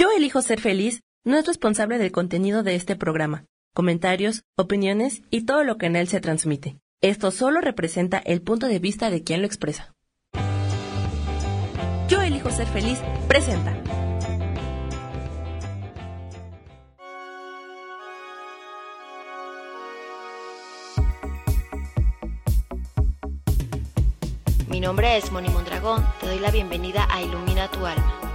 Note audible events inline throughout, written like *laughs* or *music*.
Yo elijo ser feliz no es responsable del contenido de este programa, comentarios, opiniones y todo lo que en él se transmite. Esto solo representa el punto de vista de quien lo expresa. Yo elijo ser feliz presenta. Mi nombre es Moni Mondragón, te doy la bienvenida a Ilumina tu alma.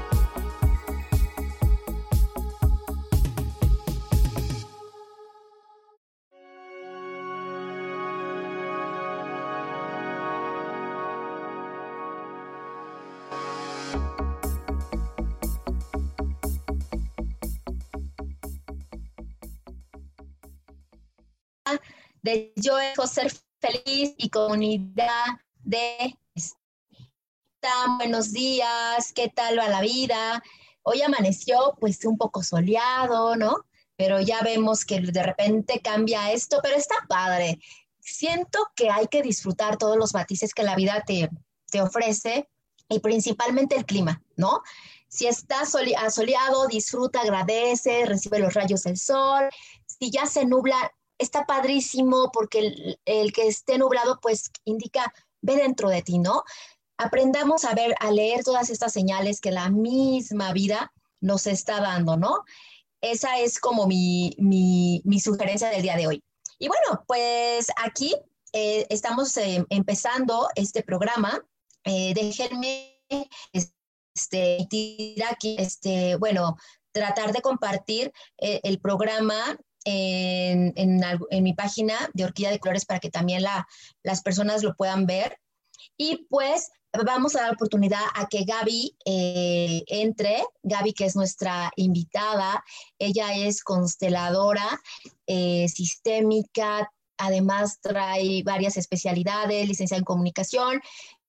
De yo elijo ser feliz y comunidad de buenos días, ¿qué tal va la vida? Hoy amaneció pues un poco soleado, ¿no? Pero ya vemos que de repente cambia esto, pero está padre. Siento que hay que disfrutar todos los matices que la vida te, te ofrece y principalmente el clima, ¿no? Si está soleado, disfruta, agradece, recibe los rayos del sol. Si ya se nubla, está padrísimo porque el, que esté nublado pues indica ve dentro de ti, ¿no? aprendamos a ver, a leer todas estas señales que la misma vida nos está dando, ¿no? Esa es como mi, sugerencia del día de hoy. Y bueno, pues aquí eh, estamos eh, empezando este programa. Eh, déjenme este, aquí, este, bueno, tratar de compartir el programa en, mi página de Orquídea de Colores para que también la, las personas lo puedan ver. Y pues vamos a dar oportunidad a que Gaby eh, entre. Gaby, que es nuestra invitada, ella es consteladora eh, sistémica, además trae varias especialidades, licenciada en comunicación.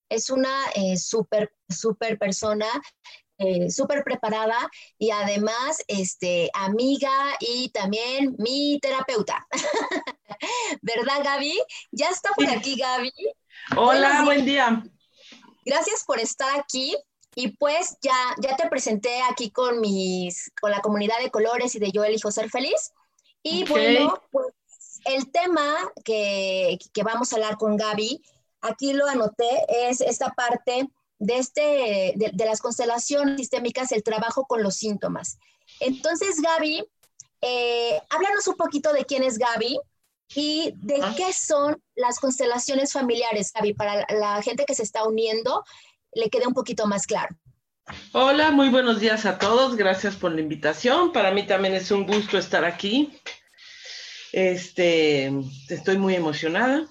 Es una eh, súper, súper persona súper preparada y además este, amiga y también mi terapeuta. *laughs* ¿Verdad, Gaby? Ya está por aquí, Gaby. Hola, buen día. Gracias por estar aquí. Y pues ya, ya te presenté aquí con, mis, con la comunidad de colores y de Yo elijo ser feliz. Y bueno, pues el tema que, que, vamos a hablar con Gaby, aquí lo anoté, es esta parte de, este, de, las constelaciones sistémicas, el trabajo con los síntomas. Entonces, Gaby, eh, háblanos un poquito de quién es Gaby, y de ah. qué son las constelaciones familiares, Gaby, para la gente que se está uniendo, le quede un poquito más claro. Hola, muy buenos días a todos. Gracias por la invitación. Para mí también es un gusto estar aquí. Este, estoy muy emocionada.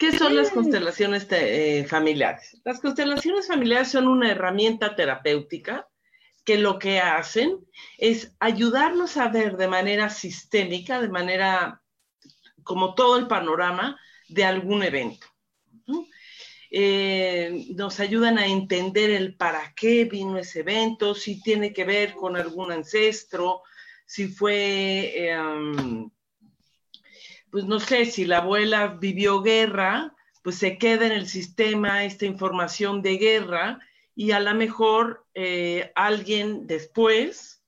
¿Qué son las constelaciones eh, familiares? Las constelaciones familiares son una herramienta terapéutica que lo que hacen es ayudarnos a ver de manera sistémica, de manera como todo el panorama de algún evento. Eh, nos ayudan a entender el para qué vino ese evento, si tiene que ver con algún ancestro, si fue, em, pues no sé, si la abuela vivió guerra, pues se queda en el sistema esta información de guerra y a lo mejor eh, alguien después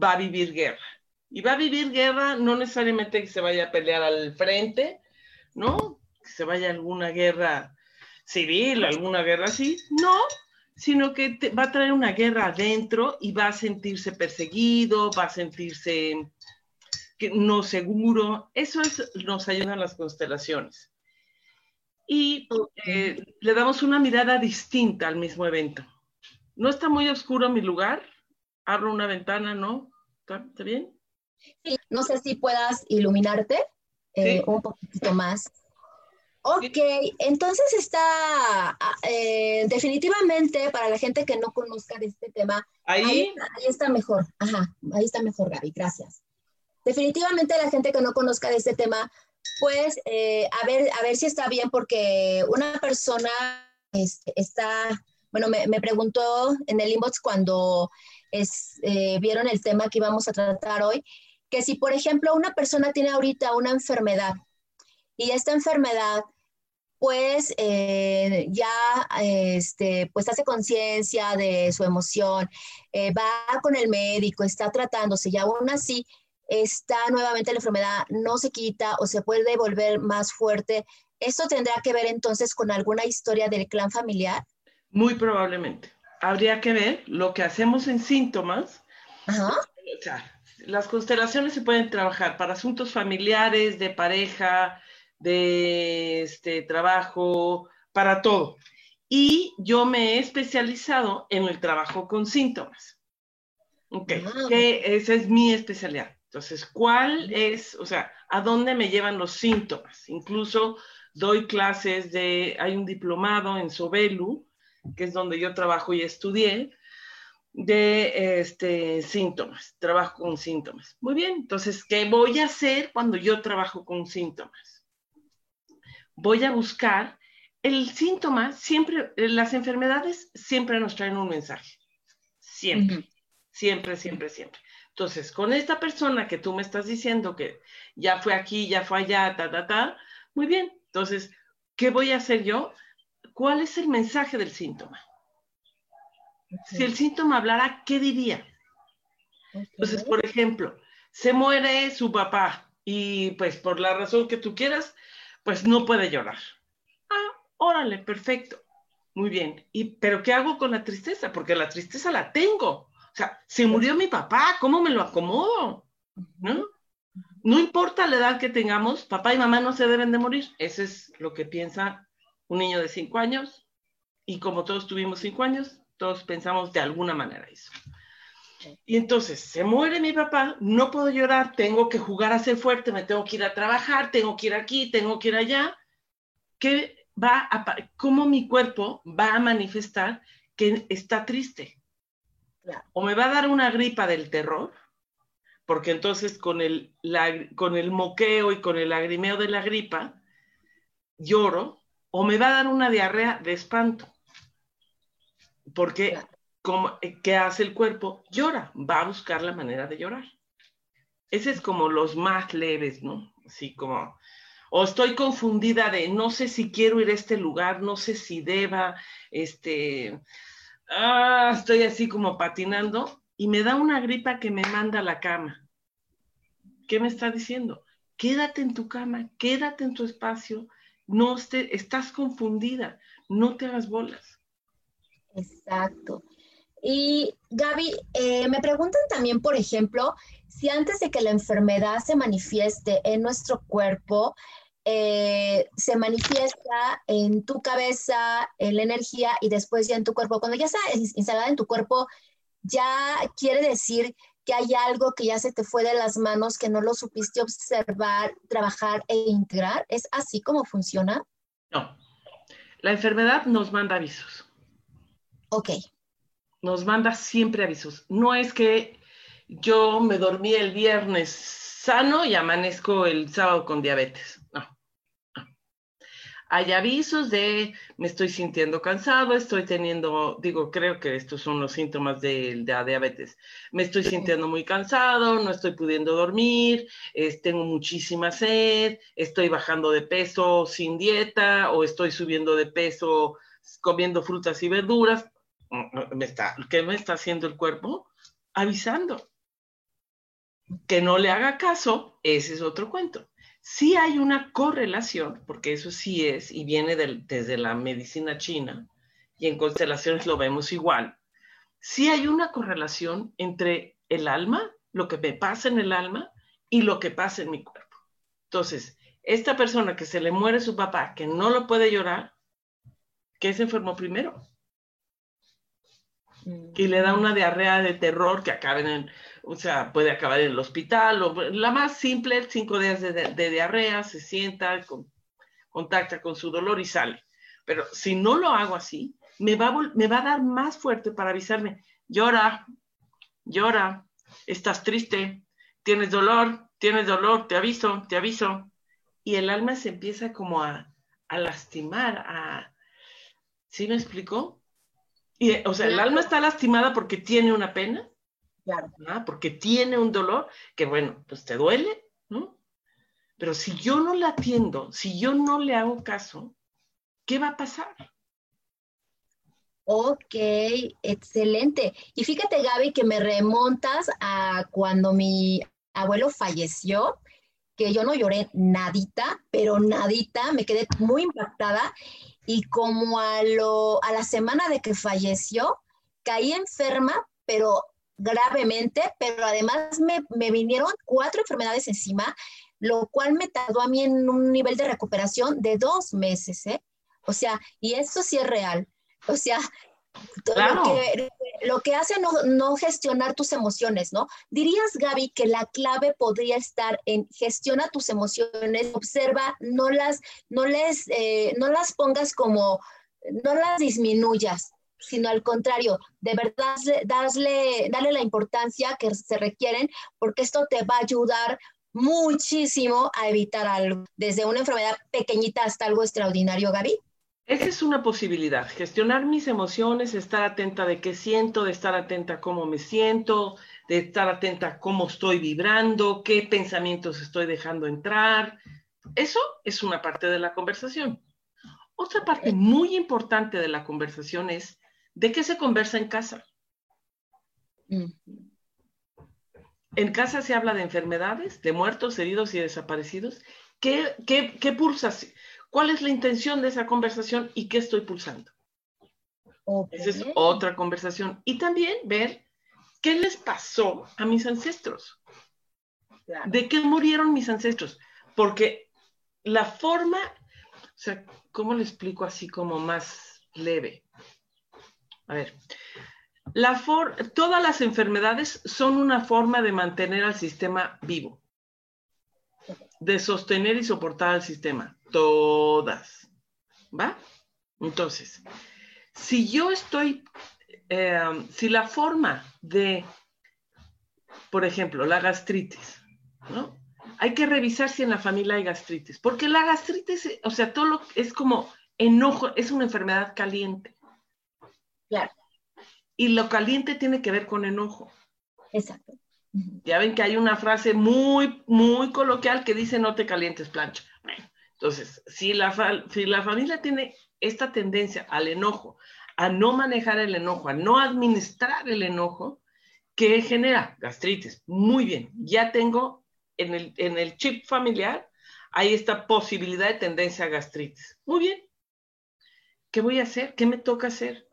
va a vivir guerra. Y va a vivir guerra, no necesariamente que se vaya a pelear al frente, ¿no? Que se vaya a alguna guerra civil, alguna guerra así, no, sino que va a traer una guerra adentro y va a sentirse perseguido, va a sentirse no seguro. Eso es, nos ayudan las constelaciones. Y eh, le damos una mirada distinta al mismo evento. No está muy oscuro mi lugar, abro una ventana, ¿no? ¿Está bien? no sé si puedas iluminarte eh, un poquito más. Ok, entonces está ah, eh, definitivamente para la gente que no conozca de este tema. Ahí. Ahí, está mejor. Ajá, ahí está mejor, Gaby, gracias. Definitivamente la gente que no conozca de este tema, pues eh, a, ver, a ver si está bien, porque una persona este, está, bueno, me, me, preguntó en el inbox cuando es, vieron el tema que íbamos a tratar hoy que si, por ejemplo, una persona tiene ahorita una enfermedad y esta enfermedad pues eh, ya este, pues hace conciencia de su emoción, eh, va con el médico, está tratándose y aún así está nuevamente la enfermedad, no se quita o se puede volver más fuerte, ¿esto tendrá que ver entonces con alguna historia del clan familiar? Muy probablemente. Habría que ver lo que hacemos en síntomas. Ajá. O sea, las constelaciones se pueden trabajar para asuntos familiares, de pareja, de este, trabajo, para todo. Y yo me he especializado en el trabajo con síntomas. Ok, Ah. que esa es mi especialidad. Entonces, ¿cuál es, o sea, a dónde me llevan los síntomas? Incluso doy clases de, hay un diplomado en Sobelu, que es donde yo trabajo y estudié, de este, síntomas, trabajo con síntomas. Muy bien, entonces, ¿qué voy a hacer cuando yo trabajo con síntomas? Voy a buscar el síntoma, siempre, las enfermedades siempre nos traen un mensaje, siempre, siempre, siempre, siempre. Entonces, con esta persona que tú me estás diciendo que ya fue aquí, ya fue allá, ta, ta, ta, muy bien. Entonces, ¿qué voy a hacer yo? ¿Cuál es el mensaje del síntoma? Si el síntoma hablara, ¿qué diría? Entonces, por ejemplo, se muere su papá y pues por la razón que tú quieras, pues no puede llorar. Ah, órale, perfecto. Muy bien. ¿Y pero qué hago con la tristeza? Porque la tristeza la tengo. O sea, se murió mi papá, ¿cómo me lo acomodo? ¿No? No importa la edad que tengamos, papá y mamá no se deben de morir. Eso es lo que piensa un niño de cinco años. Y como todos tuvimos cinco años, todos pensamos de alguna manera eso. Y entonces, se muere mi papá, no puedo llorar, tengo que jugar a ser fuerte, me tengo que ir a trabajar, tengo que ir aquí, tengo que ir allá. ¿Qué va a, ¿Cómo mi cuerpo va a manifestar que está triste? Claro. O me va a dar una gripa del terror, porque entonces con el, la- con el moqueo y con el lagrimeo de la gripa, lloro, o me va a dar una diarrea de espanto. Porque, Claro. como, eh, ¿qué hace el cuerpo? Llora, va a buscar la manera de llorar. Ese es como los más leves, ¿no? Así como, o estoy confundida de no sé si quiero ir a este lugar, no sé si deba, este, ah, estoy así como patinando y me da una gripa que me manda a la cama. ¿Qué me está diciendo? Quédate en tu cama, quédate en tu espacio, no esté, estás confundida, no te hagas bolas. Exacto. Y Gaby, eh, me preguntan también, por ejemplo, si antes de que la enfermedad se manifieste en nuestro cuerpo, eh, se manifiesta en tu cabeza, en la energía y después ya en tu cuerpo. Cuando ya está ins- instalada en tu cuerpo, ya quiere decir que hay algo que ya se te fue de las manos, que no lo supiste observar, trabajar e integrar. ¿Es así como funciona? No, la enfermedad nos manda avisos. Ok. nos manda siempre avisos. No es que yo me dormí el viernes sano y amanezco el sábado con diabetes. Hay avisos de me estoy sintiendo cansado, estoy teniendo, digo, creo que estos son los síntomas de, de la diabetes. Me estoy sintiendo muy cansado, no estoy pudiendo dormir, es- tengo muchísima sed, estoy bajando de peso sin dieta o estoy subiendo de peso comiendo frutas y verduras. Me está, ¿Qué me está haciendo el cuerpo? Avisando. Que no le haga caso, ese es otro cuento. Sí hay una correlación, porque eso sí es, y viene del- desde la medicina china, y en constelaciones lo vemos igual. Sí hay una correlación entre el alma, lo que me pasa en el alma, y lo que pasa en mi cuerpo. Entonces, esta persona que se le muere su papá, que no lo puede llorar, ¿qué se enfermó primero? y le da una diarrea de terror que acaba en, el- o sea, puede acabar en el hospital, o la más simple, cinco días de, de- de diarrea, se sienta, con- contacta con su dolor y sale. Pero si no lo hago así, me va, a me va a dar más fuerte para avisarme, llora, llora, estás triste, tienes dolor, tienes dolor, te aviso, te aviso. Y el alma se empieza como a, a lastimar, a... ¿Sí me explicó? Y, o sea, el alma está lastimada porque tiene una pena, Claro. ¿ah? porque tiene un dolor que, bueno, pues te duele, ¿no? Pero si yo no la atiendo, si yo no le hago caso, ¿qué va a pasar? Ok, excelente. Y fíjate, Gaby, que me remontas a cuando mi abuelo falleció, que yo no lloré nadita, pero nadita, me quedé muy impactada. Y como a, lo, a la semana de que falleció, caí enferma, pero gravemente, pero además me, me vinieron cuatro enfermedades encima, lo cual me tardó a mí en un nivel de recuperación de dos meses, ¿eh? O sea, y eso sí es real. O sea, lo, que, lo, que, hace no, no, gestionar tus emociones, ¿no? Dirías, Gaby, que la clave podría estar en gestiona tus emociones, observa, no las, no les, eh, no las pongas como, no las disminuyas, sino al contrario, de verdad darle, darle la importancia que se requieren, porque esto te va a ayudar muchísimo a evitar algo, desde una enfermedad pequeñita hasta algo extraordinario, Gaby. Esa es una posibilidad, gestionar mis emociones, estar atenta de qué siento, de estar atenta a cómo me siento, de estar atenta a cómo estoy vibrando, qué pensamientos estoy dejando entrar. Eso es una parte de la conversación. Otra parte muy importante de la conversación es de qué se conversa en casa. En casa se habla de enfermedades, de muertos, heridos y desaparecidos. ¿Qué, qué, qué pulsas? ¿Cuál es la intención de esa conversación y qué estoy pulsando? Esa es otra conversación. Y también ver qué les pasó a mis ancestros. ¿De qué murieron mis ancestros? Porque la forma, o sea, ¿cómo le explico así como más leve? A ver, la todas las enfermedades son una forma de mantener al sistema vivo de sostener y soportar al sistema. Todas. ¿Va? Entonces, si yo estoy, eh, si la forma de, por ejemplo, la gastritis, ¿no? Hay que revisar si en la familia hay gastritis, porque la gastritis, o sea, todo lo es como enojo, es una enfermedad caliente. Claro. Y lo caliente tiene que ver con enojo. Exacto. Ya ven que hay una frase muy, muy coloquial que dice no te calientes plancha. entonces, si la, si la familia tiene esta tendencia al enojo, a no manejar el enojo, a no administrar el enojo, ¿qué genera? Gastritis. Muy bien, ya tengo en el, en el chip familiar, hay esta posibilidad de tendencia a gastritis. Muy bien. ¿Qué voy a hacer? ¿Qué me toca hacer?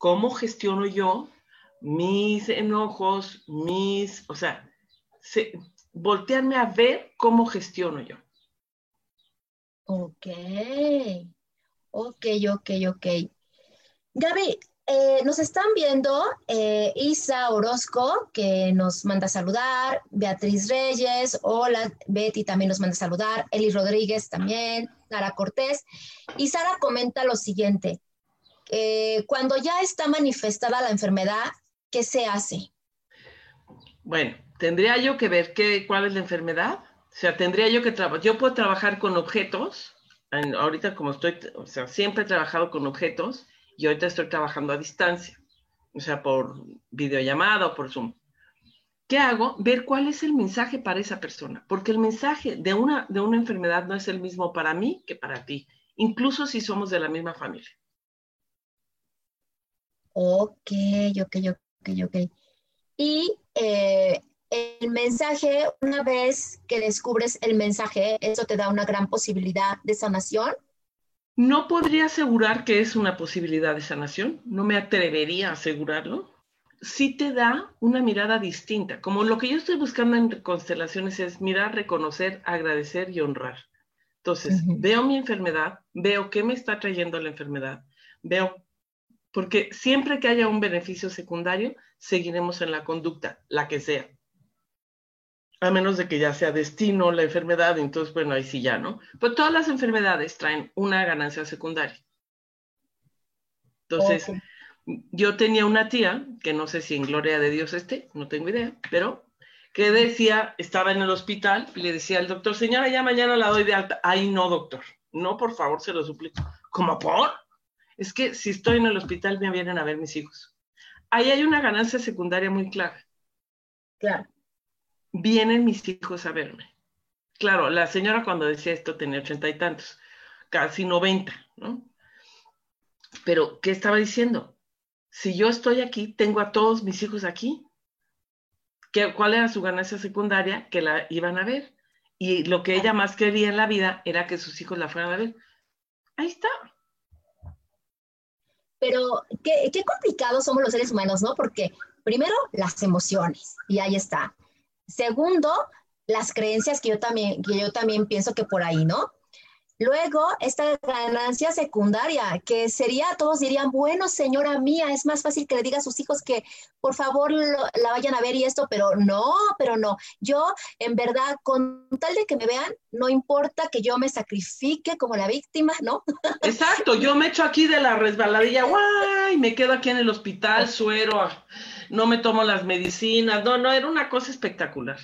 ¿Cómo gestiono yo mis enojos, mis, o sea, voltearme a ver cómo gestiono yo. Ok, ok, ok, ok. Gaby, eh, nos están viendo eh, Isa Orozco, que nos manda a saludar, Beatriz Reyes, hola, Betty también nos manda a saludar, Eli Rodríguez también, Sara Cortés. Y Sara comenta lo siguiente, eh, cuando ya está manifestada la enfermedad, ¿qué se hace? Bueno, tendría yo que ver qué, cuál es la enfermedad. O sea, tendría yo que trabajar. Yo puedo trabajar con objetos. ahorita, como estoy, o sea, siempre he trabajado con objetos y ahorita estoy trabajando a distancia. O sea, por videollamada o por Zoom. ¿Qué hago? Ver cuál es el mensaje para esa persona. Porque el mensaje de una, de una enfermedad no es el mismo para mí que para ti, incluso si somos de la misma familia. Ok, ok, ok ok. Y eh, el mensaje, una vez que descubres el mensaje, ¿eso te da una gran posibilidad de sanación? No podría asegurar que es una posibilidad de sanación, no me atrevería a asegurarlo. Sí te da una mirada distinta, como lo que yo estoy buscando en constelaciones es mirar, reconocer, agradecer y honrar. Entonces, veo mi enfermedad, veo qué me está trayendo la enfermedad, veo porque siempre que haya un beneficio secundario, seguiremos en la conducta, la que sea. A menos de que ya sea destino la enfermedad, entonces, bueno, ahí sí ya, ¿no? Pero todas las enfermedades traen una ganancia secundaria. Entonces, yo tenía una tía, que no sé si en gloria de Dios esté, no tengo idea, pero que decía, estaba en el hospital y le decía al doctor, señora, ya mañana la doy de alta. Ay, no, doctor, no, por favor, se lo suplico. ¿Cómo por? Es que si estoy en el hospital me vienen a ver mis hijos. Ahí hay una ganancia secundaria muy clara. Claro. Vienen mis hijos a verme. Claro, la señora cuando decía esto tenía ochenta y tantos, casi noventa, ¿no? Pero, ¿qué estaba diciendo? Si yo estoy aquí, tengo a todos mis hijos aquí. ¿Qué, ¿Cuál era su ganancia secundaria? Que la iban a ver. Y lo que ella más quería en la vida era que sus hijos la fueran a ver. Ahí está. Pero qué, complicados somos los seres humanos, ¿no? Porque primero, las emociones, y ahí está. Segundo, las creencias que yo también, que yo también pienso que por ahí, ¿no? Luego, esta ganancia secundaria, que sería, todos dirían, bueno, señora mía, es más fácil que le diga a sus hijos que por favor la vayan a ver y esto, pero no, pero no. Yo, en verdad, con tal de que me vean, no importa que yo me sacrifique como la víctima, ¿no? *laughs* Exacto, yo me echo aquí de la resbaladilla, guay, me quedo aquí en el hospital, suero, no me tomo las medicinas, no, no, era una cosa espectacular.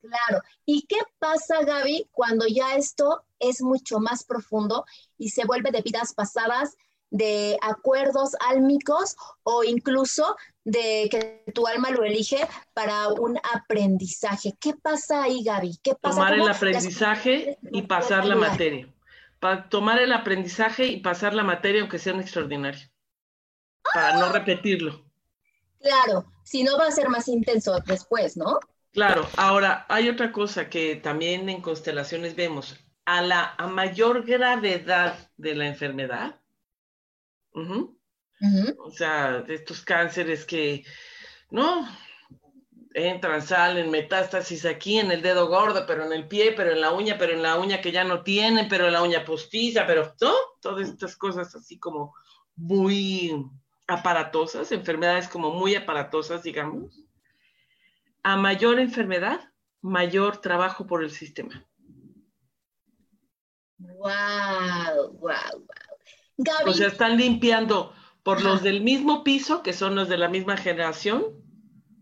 Claro. ¿Y qué pasa, Gaby, cuando ya esto es mucho más profundo y se vuelve de vidas pasadas, de acuerdos álmicos o incluso de que tu alma lo elige para un aprendizaje? ¿Qué pasa ahí, Gaby? ¿Qué pasa? Tomar el aprendizaje y pasar la materia. Para tomar el aprendizaje y pasar la materia, aunque sea un extraordinario. Para no repetirlo. Claro, si no va a ser más intenso después, ¿no? Claro, ahora hay otra cosa que también en constelaciones vemos. A la a mayor gravedad de la enfermedad, o sea, de estos cánceres que, ¿no? Entran, salen, metástasis aquí en el dedo gordo, pero en el pie, pero en la uña, pero en la uña que ya no tienen, pero en la uña postiza, pero, ¿no? Todas estas cosas así como muy aparatosas, enfermedades como muy aparatosas, digamos a mayor enfermedad, mayor trabajo por el sistema. Wow, wow, wow. O sea, están limpiando por los del mismo piso, que son los de la misma generación,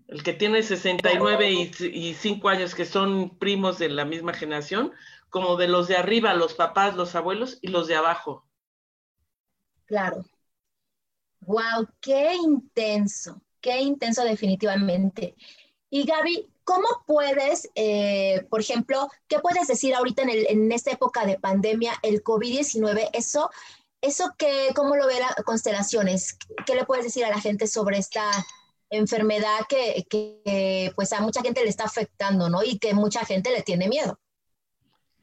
el que tiene 69 y, y 5 años, que son primos de la misma generación, como de los de arriba, los papás, los abuelos, y los de abajo. Claro. Wow, qué intenso, qué intenso definitivamente. Y Gaby, ¿cómo puedes, eh, por ejemplo, qué puedes decir ahorita en, en esta época de pandemia, el COVID-19, eso, eso que, cómo lo ve la constelaciones? ¿Qué le puedes decir a la gente sobre esta enfermedad que, que, pues a mucha gente le está afectando, ¿no? Y que mucha gente le tiene miedo.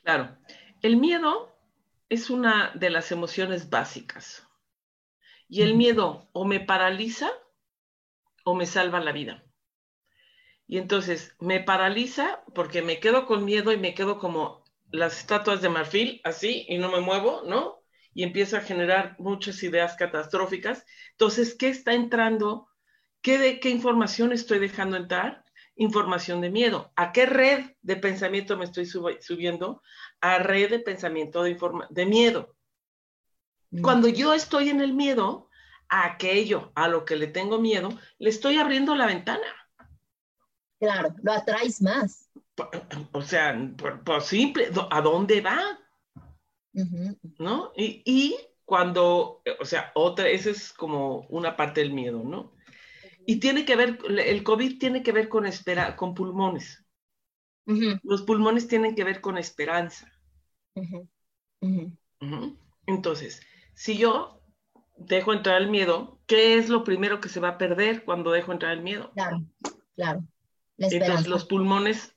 Claro, el miedo es una de las emociones básicas. Y el miedo o me paraliza o me salva la vida. Y entonces me paraliza porque me quedo con miedo y me quedo como las estatuas de marfil, así, y no me muevo, ¿no? Y empiezo a generar muchas ideas catastróficas. Entonces, ¿qué está entrando? ¿Qué, de, qué información estoy dejando entrar? Información de miedo. ¿A qué red de pensamiento me estoy subiendo? A red de pensamiento de, de miedo. Mm. Cuando yo estoy en el miedo, a aquello a lo que le tengo miedo, le estoy abriendo la ventana. Claro, lo atraes más. O sea, por, simple, ¿a dónde va? ¿No? Y, cuando, o sea, otra, esa es como una parte del miedo, ¿no? Y tiene que ver, el COVID tiene que ver con, espera, con pulmones. Los pulmones tienen que ver con esperanza. Entonces, si yo dejo entrar el miedo, ¿qué es lo primero que se va a perder cuando dejo entrar el miedo? Claro, claro. Entonces los pulmones.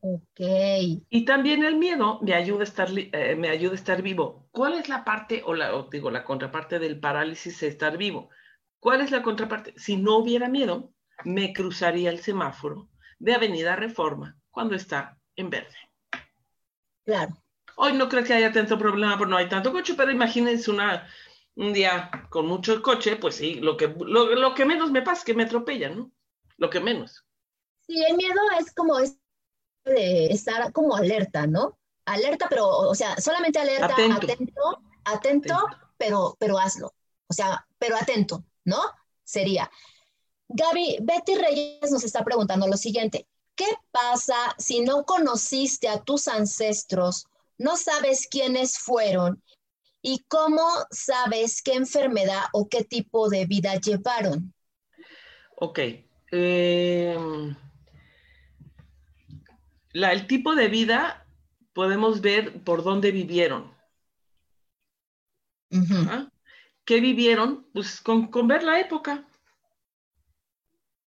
Ok. Y también el miedo me ayuda a estar, eh, me ayuda a estar vivo. ¿Cuál es la parte, o, la, digo, la contraparte del parálisis de estar vivo? ¿Cuál es la contraparte? Si no hubiera miedo, me cruzaría el semáforo de Avenida Reforma cuando está en verde. Claro. Hoy no creo que haya tanto problema porque no hay tanto coche, pero imagínense una, un día con mucho coche, pues sí, lo que, lo, que menos me pasa es que me atropellan, ¿no? Lo que menos. Sí, el miedo es como es de estar como alerta, ¿no? Alerta, pero, o sea, solamente alerta, atento, atento, Pero, pero hazlo. O sea, pero atento, ¿no? Sería. Gaby, Betty Reyes nos está preguntando lo siguiente. ¿Qué pasa si no conociste a tus ancestros, no sabes quiénes fueron ¿Y cómo sabes qué enfermedad o qué tipo de vida llevaron? Ok. Eh, el tipo de vida podemos ver por dónde vivieron. ¿ah? ¿Qué vivieron? Pues con, con ver la época.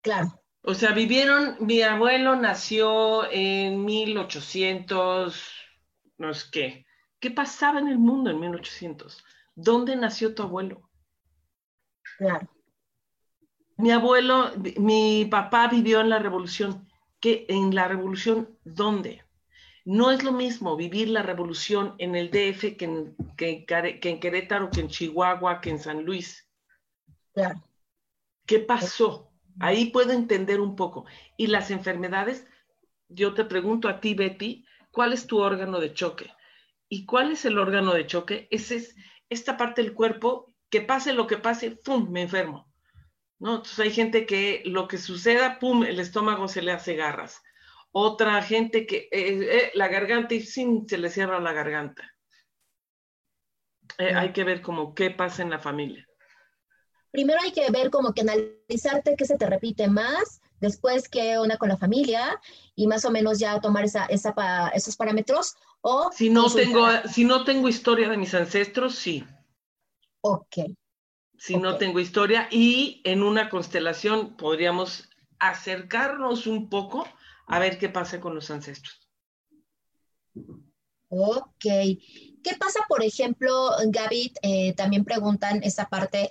Claro, O sea, vivieron, mi abuelo nació en 1800, no sé qué. ¿Qué pasaba en el mundo en 1800? ¿Dónde nació tu abuelo? claro. Mi abuelo, mi papá vivió en la revolución. ¿Qué? ¿En la revolución dónde? No es lo mismo vivir la revolución en el DF que en, que en Care- que en Querétaro, que en Chihuahua, que en San Luis. Claro. ¿Qué pasó? Ahí puedo entender un poco. Y las enfermedades, yo te pregunto a ti, Betty, ¿cuál es tu órgano de choque? ¿Y cuál es el órgano de choque? Ese es esta parte del cuerpo que pase lo que pase, ¡pum!, me enfermo. ¿No? Entonces hay gente que lo que suceda, ¡pum!, el estómago se le hace garras. Otra gente que eh, eh, la garganta y ¡sin! se le cierra la garganta. Eh, hay que ver como qué pasa en la familia. Primero hay que ver como que analizarte qué se te repite más, después qué onda con la familia y más o menos ya tomar esa, esa esos parámetros o Si no, tengo, si no tengo historia de mis ancestros, sí. Ok, Si no tengo historia y en una constelación podríamos acercarnos un poco a ver qué pasa con los ancestros. ok. ¿Qué pasa, por ejemplo, Gaby, eh, también preguntan esa parte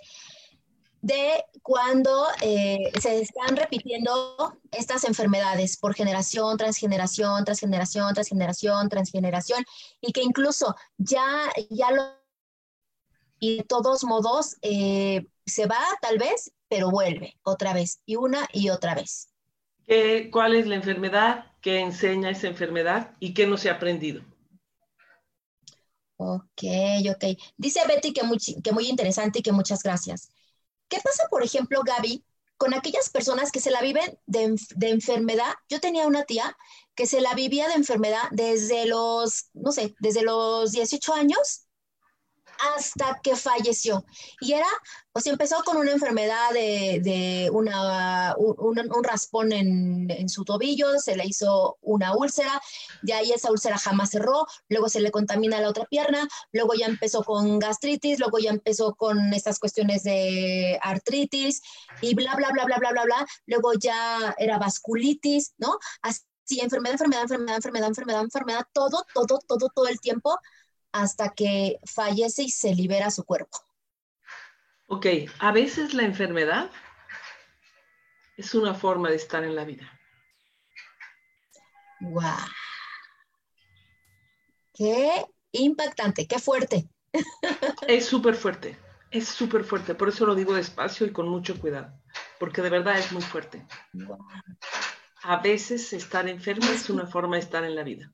de cuando eh, se están repitiendo estas enfermedades por generación tras generación, tras generación, tras generación, tras generación, y que incluso ya, ya lo... Y de todos modos, eh, se va tal vez, pero vuelve otra vez, y una y otra vez. ¿Qué- ¿Cuál es la enfermedad? ¿Qué enseña esa enfermedad? ¿Y qué no se ha aprendido? Ok, ok. Dice Betty que muy, que muy interesante y que muchas gracias. ¿Qué pasa, por ejemplo, Gaby, con aquellas personas que se la viven de, de enfermedad? Yo tenía una tía que se la vivía de enfermedad desde los, no sé, desde los 18 años hasta que falleció. Y era, o sea, empezó con una enfermedad de, de una, un, un- raspón en, en su tobillo, se le hizo una úlcera, de ahí esa úlcera jamás cerró, luego se le contamina la otra pierna, luego ya empezó con gastritis, luego ya empezó con estas cuestiones de artritis y bla, bla, bla, bla, bla, bla, bla, luego ya era vasculitis, ¿no? Así, enfermedad, enfermedad, enfermedad, enfermedad, enfermedad, enfermedad, todo, todo, todo, todo el tiempo hasta que fallece y se libera su cuerpo. Ok, a veces la enfermedad es una forma de estar en la vida. ¡Guau! ¡Qué impactante! ¡Qué fuerte! *laughs* Es súper fuerte, es súper fuerte. Por eso lo digo despacio y con mucho cuidado, porque de verdad es muy fuerte. A veces estar enfermo es una forma de estar en la vida.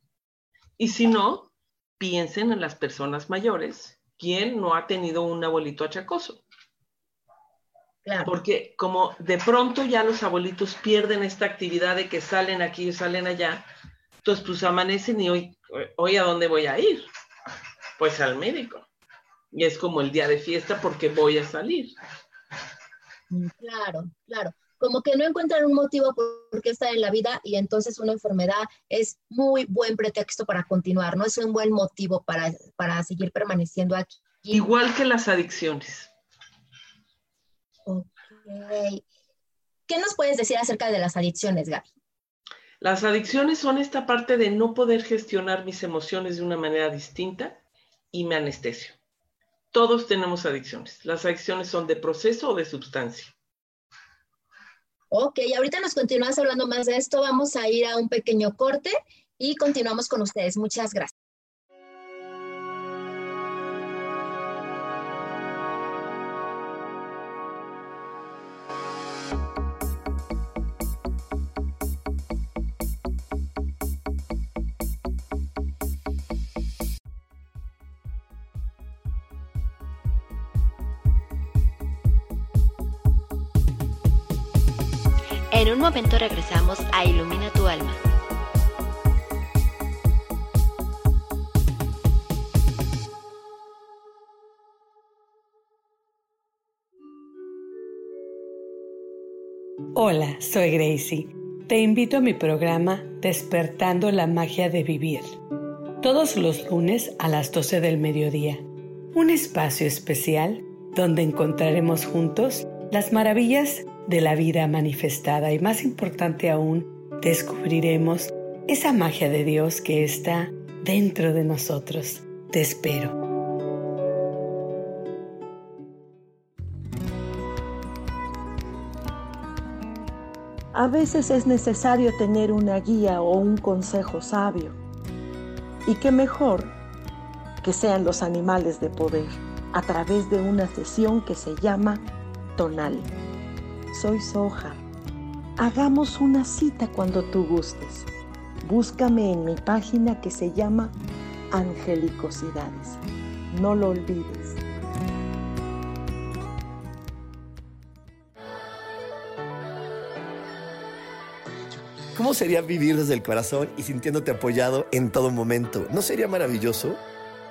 Y si no, piensen en las personas mayores, quien no ha tenido un abuelito achacoso. Claro, Porque como de pronto ya los abuelitos pierden esta actividad de que salen aquí y salen allá, entonces pues amanecen y hoy, hoy a dónde voy a ir? Pues al médico. Y es como el día de fiesta porque voy a salir. claro, claro. Como que no encuentran un motivo por qué estar en la vida y entonces una enfermedad es muy buen pretexto para continuar, ¿no? Es un buen motivo para, para seguir permaneciendo aquí. Igual que las adicciones. Ok. ¿Qué nos puedes decir acerca de las adicciones, Gaby? Las adicciones son esta parte de no poder gestionar mis emociones de una manera distinta y me anestesio. Todos tenemos adicciones. Las adicciones son de proceso o de sustancia. Ok, ahorita nos continúas hablando más de esto. Vamos a ir a un pequeño corte y continuamos con ustedes. Muchas gracias. Hola, soy Gracie. Te invito a mi programa Despertando la Magia de Vivir, todos los lunes a las 12 del mediodía. Un espacio especial donde encontraremos juntos las maravillas de la vida manifestada y más importante aún, descubriremos esa magia de Dios que está dentro de nosotros. Te espero. A veces es necesario tener una guía o un consejo sabio. Y qué mejor que sean los animales de poder a través de una sesión que se llama Tonal. Soy Soja. Hagamos una cita cuando tú gustes. Búscame en mi página que se llama Angelicosidades. No lo olvides. ¿Cómo sería vivir desde el corazón y sintiéndote apoyado en todo momento? ¿No sería maravilloso?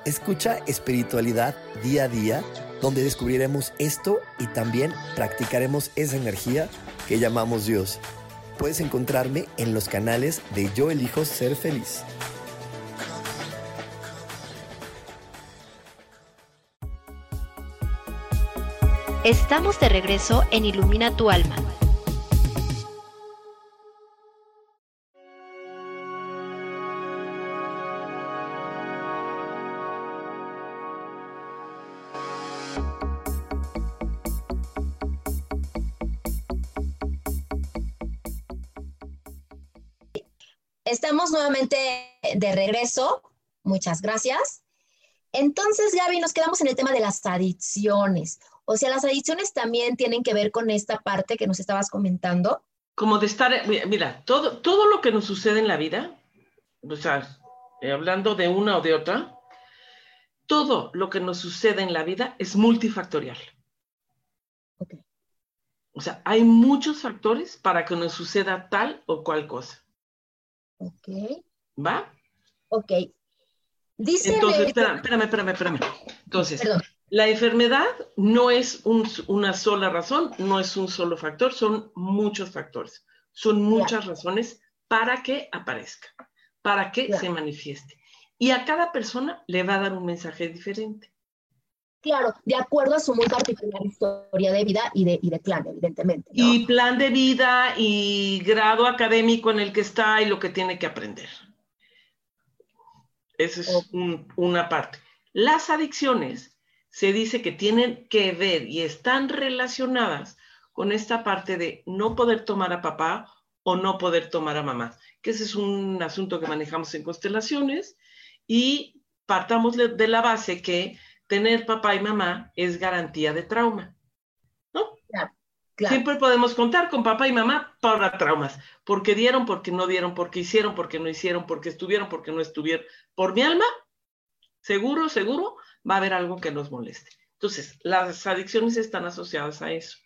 Escucha espiritualidad día a día, donde descubriremos esto y también practicaremos esa energía que llamamos Dios. Puedes encontrarme en los canales de Yo elijo ser feliz. Estamos de regreso en Ilumina tu alma. Estamos nuevamente de regreso. Muchas gracias. Entonces, Gaby, nos quedamos en el tema de las adicciones. O sea, las adicciones también tienen que ver con esta parte que nos estabas comentando. Como de estar, mira, todo, todo lo que nos sucede en la vida, o sea, eh, hablando de una o de otra, todo lo que nos sucede en la vida es multifactorial. Okay. O sea, hay muchos factores para que nos suceda tal o cual cosa. Ok. ¿Va? Ok. Dice. Entonces, espérame, espérame, espérame, espérame. Entonces, Perdón. la enfermedad no es un, una sola razón, no es un solo factor, son muchos factores. Son muchas yeah. razones para que aparezca, para que yeah. se manifieste. Y a cada persona le va a dar un mensaje diferente. Claro, de acuerdo a su muy particular historia de vida y de, y de plan, evidentemente. ¿no? Y plan de vida y grado académico en el que está y lo que tiene que aprender. Esa es okay. un, una parte. Las adicciones se dice que tienen que ver y están relacionadas con esta parte de no poder tomar a papá o no poder tomar a mamá, que ese es un asunto que manejamos en constelaciones y partamos de la base que tener papá y mamá es garantía de trauma, ¿no? Claro, claro. Siempre podemos contar con papá y mamá para traumas, porque dieron, porque no dieron, porque hicieron, porque no hicieron, porque estuvieron, porque no estuvieron. Por mi alma, seguro, seguro, va a haber algo que nos moleste. Entonces, las adicciones están asociadas a eso.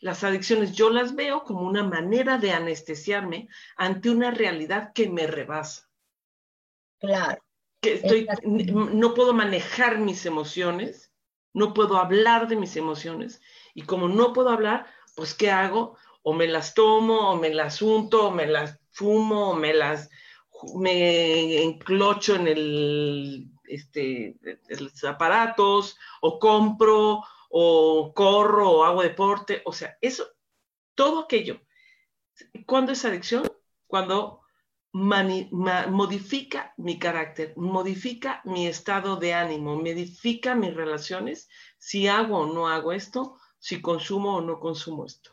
Las adicciones yo las veo como una manera de anestesiarme ante una realidad que me rebasa. Claro que estoy, no puedo manejar mis emociones, no puedo hablar de mis emociones. Y como no puedo hablar, pues ¿qué hago? O me las tomo, o me las unto, o me las fumo, o me las me enclocho en el, este, los aparatos, o compro, o corro, o hago deporte. O sea, eso, todo aquello. ¿Cuándo es adicción? Cuando Mani, ma, modifica mi carácter, modifica mi estado de ánimo, modifica mis relaciones, si hago o no hago esto, si consumo o no consumo esto.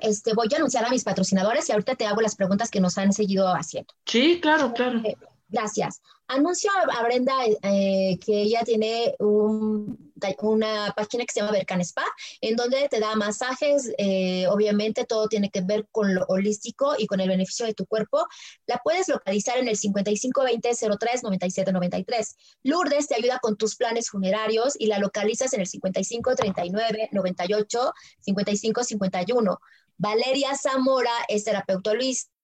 Este, voy a anunciar a mis patrocinadores y ahorita te hago las preguntas que nos han seguido haciendo. Sí, claro, claro. Gracias. Anuncio a Brenda eh, que ella tiene un, una página que se llama Bercan Spa, en donde te da masajes, eh, obviamente todo tiene que ver con lo holístico y con el beneficio de tu cuerpo. La puedes localizar en el 5520-03-9793. Lourdes te ayuda con tus planes funerarios y la localizas en el 5539-98-5551. Valeria Zamora es terapeuta holística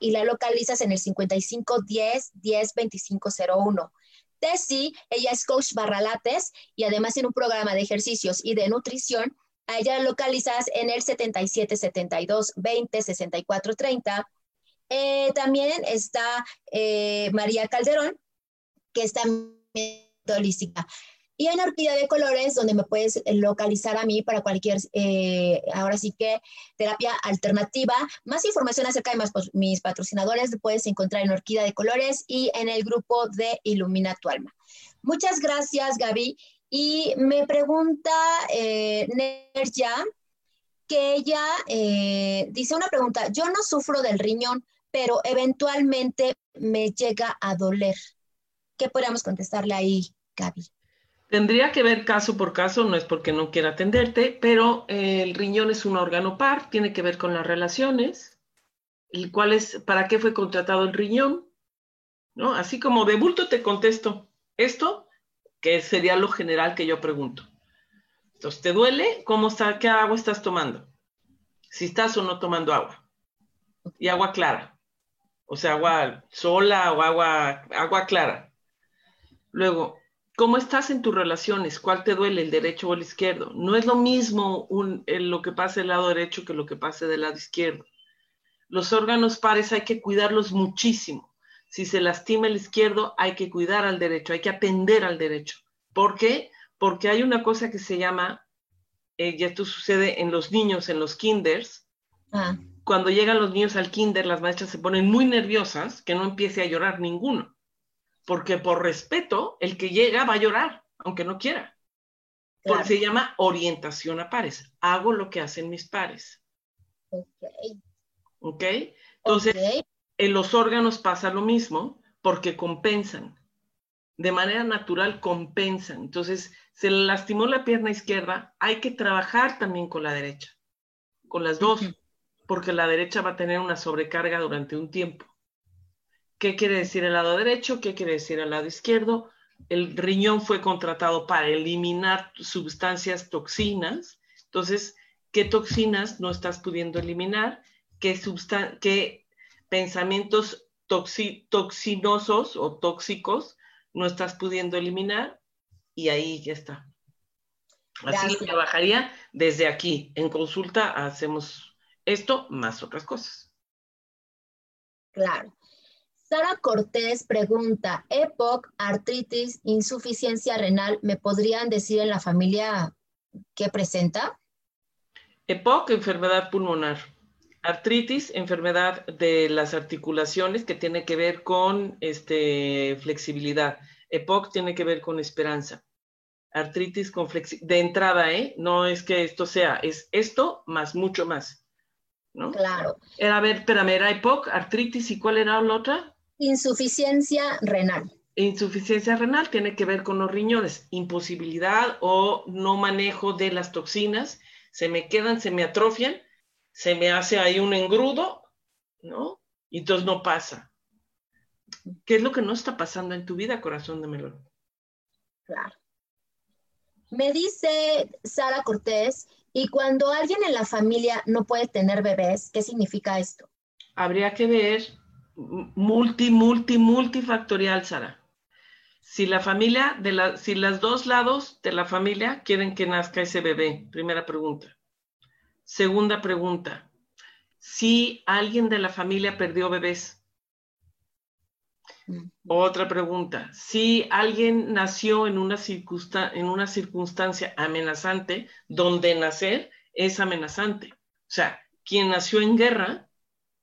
y la localizas en el 55 10 10 25 01. Tessy, ella es coach barralates y además tiene un programa de ejercicios y de nutrición. A ella la localizas en el 77 72 20 64 30. Eh, también está eh, María Calderón, que está en holística. Y en Orquídea de Colores, donde me puedes localizar a mí para cualquier, eh, ahora sí que, terapia alternativa. Más información acerca de mis patrocinadores puedes encontrar en Orquídea de Colores y en el grupo de Ilumina tu Alma. Muchas gracias, Gaby. Y me pregunta eh, Nerja, que ella eh, dice una pregunta, yo no sufro del riñón, pero eventualmente me llega a doler. ¿Qué podríamos contestarle ahí, Gaby? Tendría que ver caso por caso, no es porque no quiera atenderte, pero eh, el riñón es un órgano par, tiene que ver con las relaciones, el cual es, ¿para qué fue contratado el riñón? ¿No? Así como de bulto te contesto esto, que sería lo general que yo pregunto. Entonces, ¿te duele? ¿Cómo está? ¿Qué agua estás tomando? Si estás o no tomando agua. Y agua clara. O sea, agua sola o agua, agua clara. Luego, ¿Cómo estás en tus relaciones? ¿Cuál te duele, el derecho o el izquierdo? No es lo mismo lo que pasa del lado derecho que lo que pase del lado izquierdo. Los órganos pares hay que cuidarlos muchísimo. Si se lastima el izquierdo, hay que cuidar al derecho, hay que atender al derecho. ¿Por qué? Porque hay una cosa que se llama, eh, y esto sucede en los niños, en los kinders. Ah. Cuando llegan los niños al kinder, las maestras se ponen muy nerviosas que no empiece a llorar ninguno porque por respeto, el que llega va a llorar, aunque no quiera. Porque se llama orientación a pares. Hago lo que hacen mis pares. Ok. Ok. Entonces, en los órganos pasa lo mismo porque compensan. De manera natural compensan. Entonces, se le lastimó la pierna izquierda, hay que trabajar también con la derecha, con las dos, porque la derecha va a tener una sobrecarga durante un tiempo. ¿Qué quiere decir el lado derecho? ¿Qué quiere decir el lado izquierdo? El riñón fue contratado para eliminar sustancias toxinas. Entonces, ¿qué toxinas no estás pudiendo eliminar? ¿Qué, qué pensamientos toxinosos o tóxicos no estás pudiendo eliminar? Y ahí ya está. Así lo trabajaría desde aquí. En consulta hacemos esto más otras cosas. Claro. Sara Cortés pregunta, EPOC, artritis, insuficiencia renal, ¿me podrían decir en la familia qué presenta? EPOC, enfermedad pulmonar. Artritis, enfermedad de las articulaciones que tiene que ver con este, flexibilidad. EPOC tiene que ver con esperanza. Artritis con flexibilidad. De entrada, ¿eh? No es que esto sea, es esto más mucho más. ¿no? Claro. Era, a ver, espérame, era EPOC, artritis y ¿cuál era la otra? Insuficiencia renal. Insuficiencia renal tiene que ver con los riñones, imposibilidad o no manejo de las toxinas, se me quedan, se me atrofian, se me hace ahí un engrudo, ¿no? Y entonces no pasa. ¿Qué es lo que no está pasando en tu vida, corazón de melón? Claro. Me dice Sara Cortés, y cuando alguien en la familia no puede tener bebés, ¿qué significa esto? Habría que ver multi, multi, multifactorial, Sara. Si la familia, de la, si las dos lados de la familia quieren que nazca ese bebé, primera pregunta. Segunda pregunta, si alguien de la familia perdió bebés. Otra pregunta, si alguien nació en una, en una circunstancia amenazante, donde nacer es amenazante. O sea, quien nació en guerra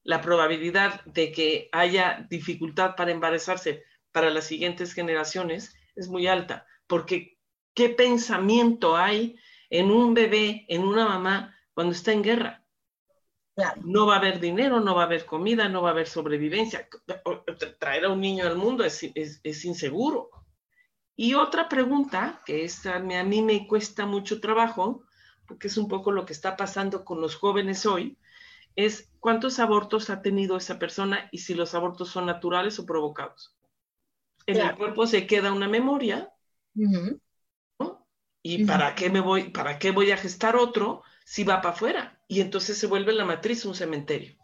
la probabilidad de que haya dificultad para embarazarse para las siguientes generaciones es muy alta, porque ¿qué pensamiento hay en un bebé, en una mamá, cuando está en guerra? No va a haber dinero, no va a haber comida, no va a haber sobrevivencia. Traer a un niño al mundo es, inseguro. Y otra pregunta, que a mí me cuesta mucho trabajo, porque es un poco lo que está pasando con los jóvenes hoy, es cuántos abortos ha tenido esa persona y si los abortos son naturales o provocados. En el cuerpo se queda una memoria, ¿Y para qué me voy, para qué voy a gestar otro si va para afuera? Y entonces se vuelve la matriz un cementerio.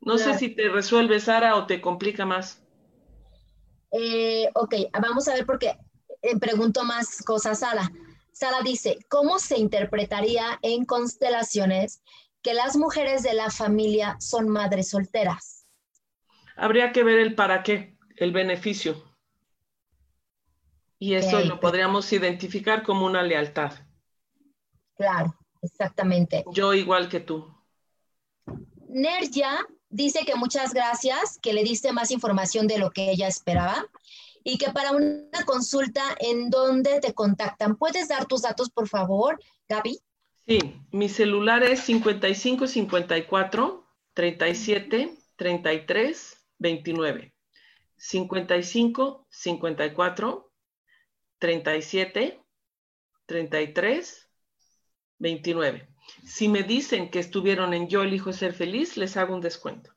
No sé si te resuelve, Sara, o te complica más. Eh, ok, vamos a ver porque eh, pregunto más cosas, Sara. Sara dice, ¿cómo se interpretaría en constelaciones que las mujeres de la familia son madres solteras? Habría que ver el para qué, el beneficio. Y eso lo podríamos identificar como una lealtad. Claro, exactamente. Yo igual que tú. Nerja dice que muchas gracias, que le diste más información de lo que ella esperaba y que para una consulta en dónde te contactan. ¿Puedes dar tus datos, por favor, Gaby? Sí, mi celular es 55 54 37 33 29. 55 54 37 33 29. Si me dicen que estuvieron en Yo elijo ser feliz, les hago un descuento.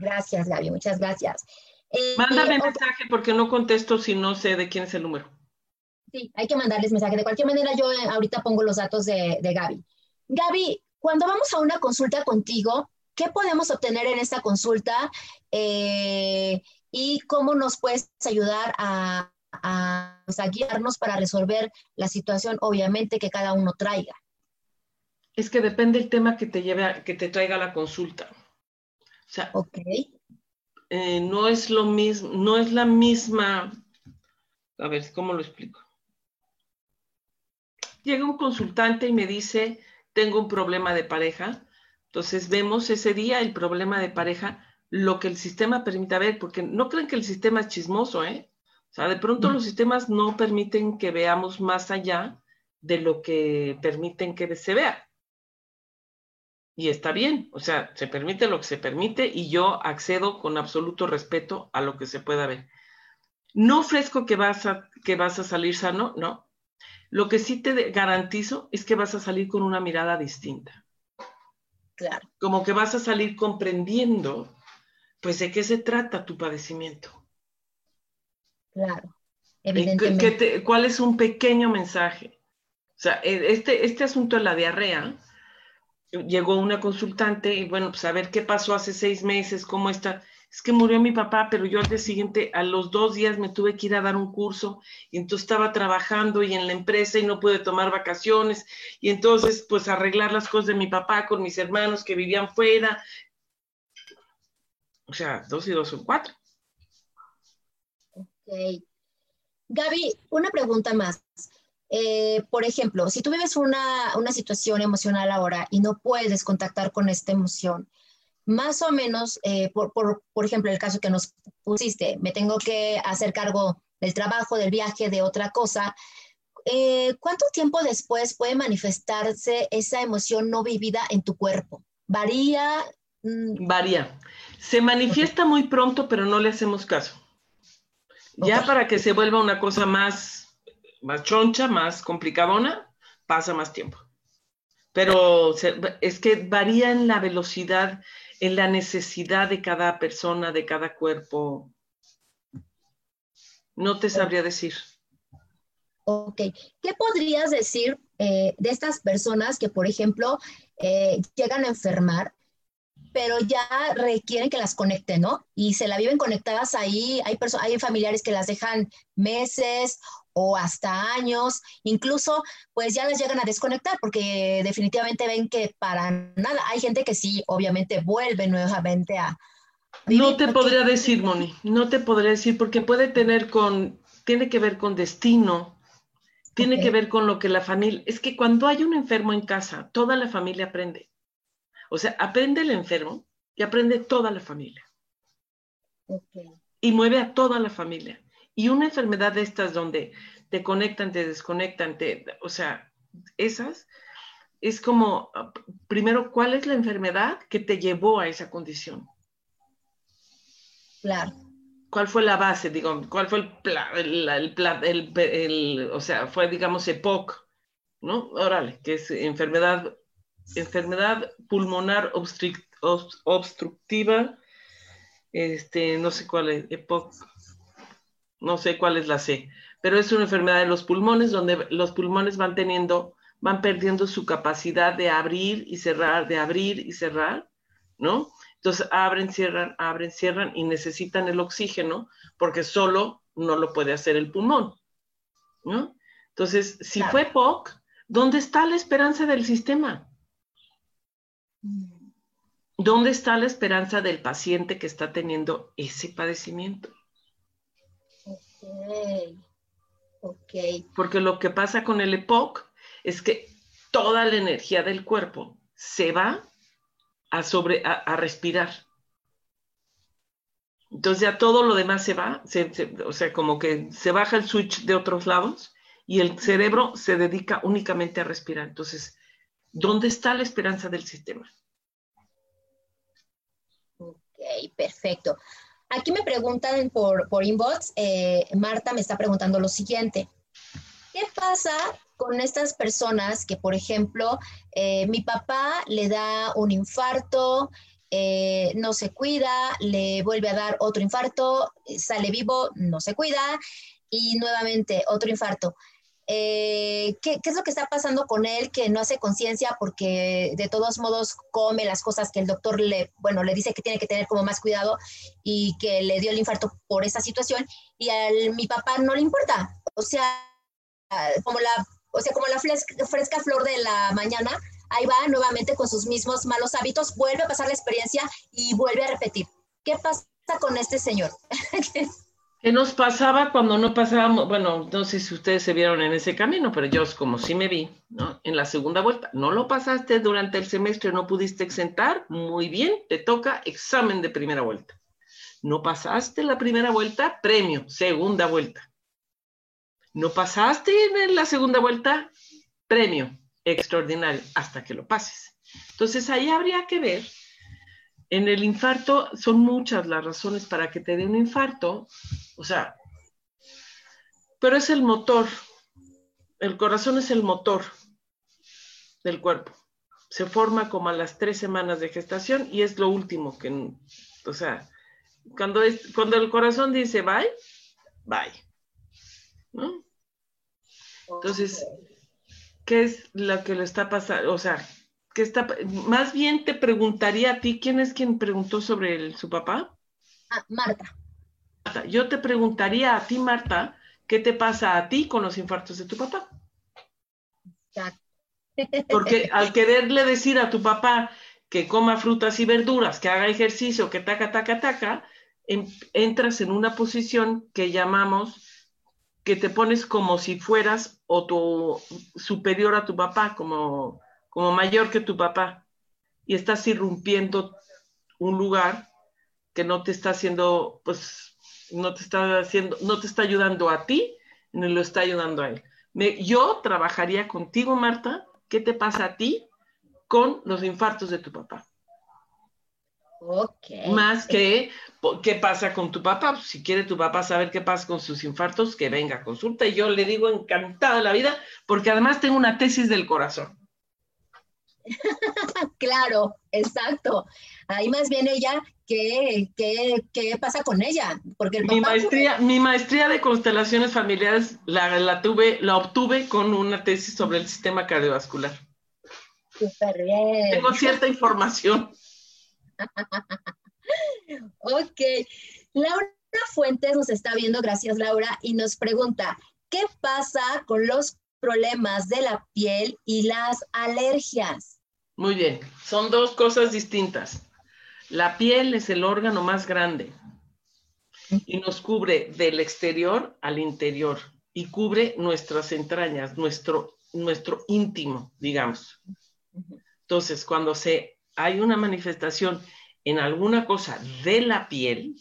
Gracias, Gaby, muchas gracias. Eh, Mándame mensaje porque no contesto si no sé de quién es el número. Sí, hay que mandarles mensaje. De cualquier manera, yo eh, ahorita pongo los datos de, de Gaby. Gaby, cuando vamos a una consulta contigo, ¿qué podemos obtener en esta consulta? Eh, ¿Y cómo nos puedes ayudar a, a, guiarnos para resolver la situación, obviamente, que cada uno traiga? Es que depende el tema que te lleve a, que te traiga la consulta. O sea, okay. Eh, no es lo mismo, no es la misma. A ver, ¿cómo lo explico? Llega un consultante y me dice, tengo un problema de pareja. Entonces vemos ese día el problema de pareja, lo que el sistema permite ver, porque no creen que el sistema es chismoso, ¿eh? O sea, de pronto los sistemas no permiten que veamos más allá de lo que permiten que se vea y está bien, o sea, se permite lo que se permite y yo accedo con absoluto respeto a lo que se pueda ver. No ofrezco que vas a, que vas a salir sano, no. Lo que sí te garantizo es que vas a salir con una mirada distinta. Claro. Como que vas a salir comprendiendo, pues, de qué se trata tu padecimiento. Claro, evidentemente. ¿Cuál es un pequeño mensaje? O sea, e, este, este asunto de la diarrea, llegó una consultante y bueno, pues a ver qué pasó hace seis meses, cómo está. Es que murió mi papá, pero yo al día siguiente, a los dos días me tuve que ir a dar un curso y entonces estaba trabajando y en la empresa y no pude tomar vacaciones y entonces pues arreglar las cosas de mi papá con mis hermanos que vivían fuera. O sea, dos y dos son cuatro. Ok. Gaby, una pregunta más. Eh, por ejemplo, si tú vives una, situación emocional ahora y no puedes contactar con esta emoción, más o menos, eh, por, por, ejemplo, el caso que nos pusiste, me tengo que hacer cargo del trabajo, del viaje, de otra cosa, eh, ¿cuánto tiempo después puede manifestarse esa emoción no vivida en tu cuerpo? ¿Varía? Mm. Varía. Se manifiesta muy pronto, pero no le hacemos caso. Ya para que se vuelva una cosa más más choncha, más complicadona, pasa más tiempo. Pero es que varía en la velocidad, en la necesidad de cada persona, de cada cuerpo. No te sabría decir. Ok. ¿Qué podrías decir eh, de estas personas que, por ejemplo, eh, llegan a enfermar, pero ya requieren que las conecten, ¿no? Y se la viven conectadas ahí. Hay, hay familiares que las dejan meses o hasta años, incluso pues ya les llegan a desconectar porque definitivamente ven que para nada, hay gente que sí, obviamente vuelve nuevamente a... no te podría decir, Moni, no te podría decir porque puede tener con, tiene que ver con destino, tiene que ver con lo que la familia, es que cuando hay un enfermo en casa, toda la familia aprende. O sea, aprende el enfermo y aprende toda la familia. Y mueve a toda la familia. Y una enfermedad de estas donde te conectan, te desconectan, te, o sea, esas, es como, primero, ¿cuál es la enfermedad que te llevó a esa condición? Claro. ¿Cuál fue la base, digo, cuál fue el, el, el, o sea, fue, digamos, EPOC, ¿no? Órale, que es enfermedad, enfermedad pulmonar obstructiva, este, no sé cuál es, EPOC, no sé cuál es la C, pero es una enfermedad de los pulmones donde los pulmones van teniendo, van perdiendo su capacidad de abrir y cerrar, de abrir y cerrar, ¿no? Entonces abren, cierran, abren, cierran y necesitan el oxígeno porque solo no lo puede hacer el pulmón, ¿no? Entonces, si fue POC, ¿dónde está la esperanza del sistema? ¿Dónde está la esperanza del paciente que está teniendo ese padecimiento? Ok. Porque lo que pasa con el EPOC es que toda la energía del cuerpo se va a, sobre, a, respirar. Entonces ya todo lo demás se va, o sea, como que se baja el switch de otros lados y el cerebro se dedica únicamente a respirar. Entonces, ¿dónde está la esperanza del sistema? Ok, perfecto. Aquí me preguntan por, por inbox, eh, Marta me está preguntando lo siguiente. ¿Qué pasa con estas personas que, por ejemplo, eh, mi papá le da un infarto, eh, no se cuida, le vuelve a dar otro infarto, sale vivo, no se cuida y nuevamente otro infarto? Eh, ¿qué, es lo que está pasando con él que no hace conciencia porque de todos modos come las cosas que el doctor le, bueno, le dice que tiene que tener como más cuidado y que le dio el infarto por esa situación y a mi papá no le importa. O sea, como la, o sea, como la fresca, fresca flor de la mañana, ahí va nuevamente con sus mismos malos hábitos, vuelve a pasar la experiencia y vuelve a repetir. ¿Qué pasa con este señor? *laughs* ¿Qué nos pasaba cuando no pasábamos? Bueno, no sé si ustedes se vieron en ese camino, pero yo como sí me vi, ¿no? En la segunda vuelta, no lo pasaste durante el semestre, no pudiste exentar, muy bien, te toca examen de primera vuelta. No pasaste la primera vuelta, premio, segunda vuelta. No pasaste en la segunda vuelta, premio, extraordinario, hasta que lo pases. Entonces ahí habría que ver en el infarto son muchas las razones para que te dé un infarto, o sea, pero es el motor, el corazón es el motor del cuerpo. Se forma como a las tres semanas de gestación y es lo último que, o sea, cuando, es, cuando el corazón dice bye, bye. ¿no? Entonces, ¿qué es lo que le está pasando? O sea, que está, más bien te preguntaría a ti, ¿quién es quien preguntó sobre su papá? Ah, Marta. Yo te preguntaría a ti, Marta, ¿qué te pasa a ti con los infartos de tu papá? Porque *laughs* al quererle decir a tu papá que coma frutas y verduras, que haga ejercicio, que taca, taca, taca, entras en una posición que llamamos que te pones como si fueras o tu superior a tu papá, como como mayor que tu papá y estás irrumpiendo un lugar que no te está haciendo, pues, no te está haciendo, no te está ayudando a ti, ni lo está ayudando a él. yo trabajaría contigo, Marta, ¿qué te pasa a ti con los infartos de tu papá? Ok. Más que qué pasa con tu papá. Si quiere tu papá saber qué pasa con sus infartos, que venga a consulta. Y yo le digo encantada la vida, porque además tengo una tesis del corazón. *laughs* claro, exacto. Ahí más bien ella, ¿qué, qué, pasa con ella? Porque mi, maestría, mi maestría de constelaciones familiares la, la, tuve, la obtuve con una tesis sobre el sistema cardiovascular. Súper bien. Tengo cierta información. *laughs* ok. Laura Fuentes nos está viendo, gracias Laura, y nos pregunta, ¿qué pasa con los problemas de la piel y las alergias? Muy bien, son dos cosas distintas. La piel es el órgano más grande y nos cubre del exterior al interior y cubre nuestras entrañas, nuestro, nuestro íntimo, digamos. Entonces, cuando se, hay una manifestación en alguna cosa de la piel,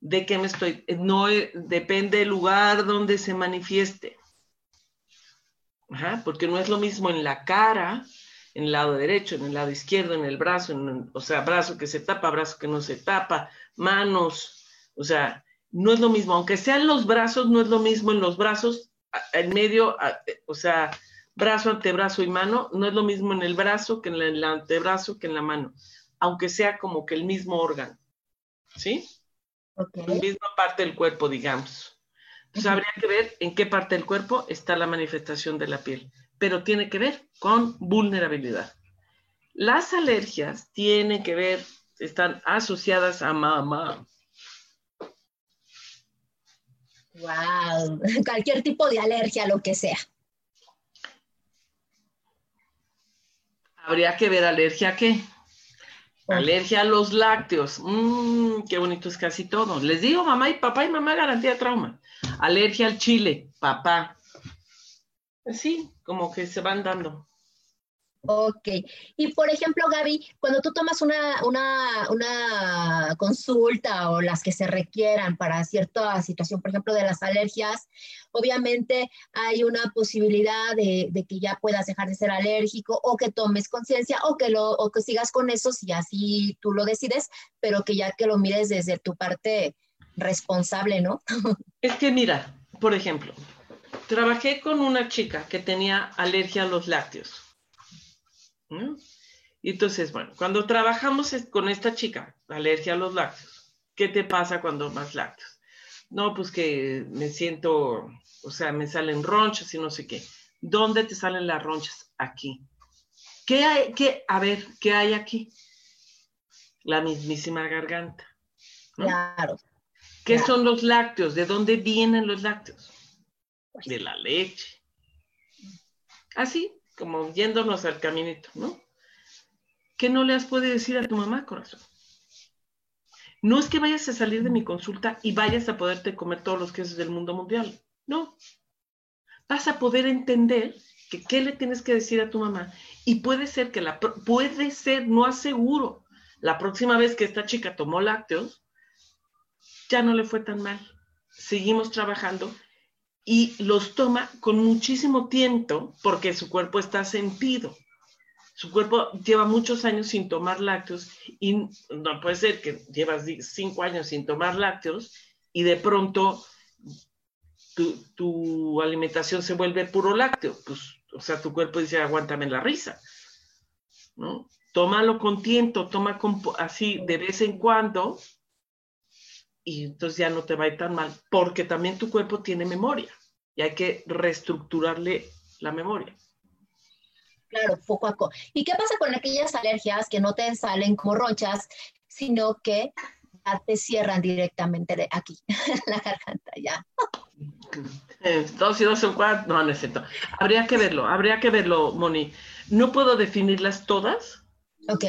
de que me estoy, no depende del lugar donde se manifieste. porque no es lo mismo en la cara en el lado derecho, en el lado izquierdo, en el brazo, o sea, brazo que se tapa, brazo que no se tapa, manos, o sea, no es lo mismo, aunque sean los brazos, no es lo mismo en los brazos, en medio, o sea, brazo, antebrazo y mano, no es lo mismo en el brazo que en el antebrazo que en la mano, aunque sea como que el mismo órgano, ¿sí? Okay. La misma parte del cuerpo, digamos. Entonces habría que ver en qué parte del cuerpo está la manifestación de la piel pero tiene que ver con vulnerabilidad. Las alergias tienen que ver, están asociadas a mamá. Wow, *laughs* cualquier tipo de alergia, lo que sea. Habría que ver alergia a qué. Alergia a los lácteos. Mmm, qué bonito es casi todo. Les digo, mamá y papá y mamá garantía trauma. Alergia al chile, papá. Sí, como que se van dando. Ok. Y por ejemplo, Gaby, cuando tú tomas una, una, una, consulta o las que se requieran para cierta situación, por ejemplo, de las alergias, obviamente hay una posibilidad de, de que ya puedas dejar de ser alérgico o que tomes conciencia o, que lo, o que sigas con eso si así tú lo decides, pero que ya que lo mires desde tu parte responsable, ¿no? *laughs* Es que mira, por ejemplo, trabajé con una chica que tenía alergia a los lácteos y entonces, bueno, cuando trabajamos con esta chica, alergia a los lácteos, ¿qué te pasa cuando más lácteos? No, pues que me siento, o sea, me salen ronchas y no sé qué. ¿Dónde te salen las ronchas? Aquí. ¿Qué hay? Qué, a ver, ¿qué hay aquí? La mismísima garganta. Claro. ¿Qué son los lácteos? ¿De dónde vienen los lácteos? De la leche. Así, como yéndonos al caminito, ¿no? ¿Qué no le has podido decir a tu mamá, corazón? No es que vayas a salir de mi consulta y vayas a poderte comer todos los quesos del mundo mundial. No. Vas a poder entender que qué le tienes que decir a tu mamá. Y puede ser que la, puede ser, no aseguro, la próxima vez que esta chica tomó lácteos, ya no le fue tan mal. Seguimos trabajando y los toma con muchísimo tiempo porque su cuerpo está sentido. Su cuerpo lleva muchos años sin tomar lácteos y no puede ser que llevas cinco años sin tomar lácteos y de pronto tu, alimentación se vuelve puro lácteo. Pues, o sea, tu cuerpo dice, aguántame la risa. ¿no? Tómalo con tiento, toma así de vez en cuando y entonces ya no te va a ir tan mal, porque también tu cuerpo tiene memoria y hay que reestructurarle la memoria. Claro, poco a poco. ¿Y qué pasa con aquellas alergias que no te salen como ronchas, sino que ya te cierran directamente de aquí, *laughs* la garganta, ya? Dos y dos son cuatro, no, necesito. Habría que verlo, habría que verlo, Moni. No puedo definirlas todas. Ok.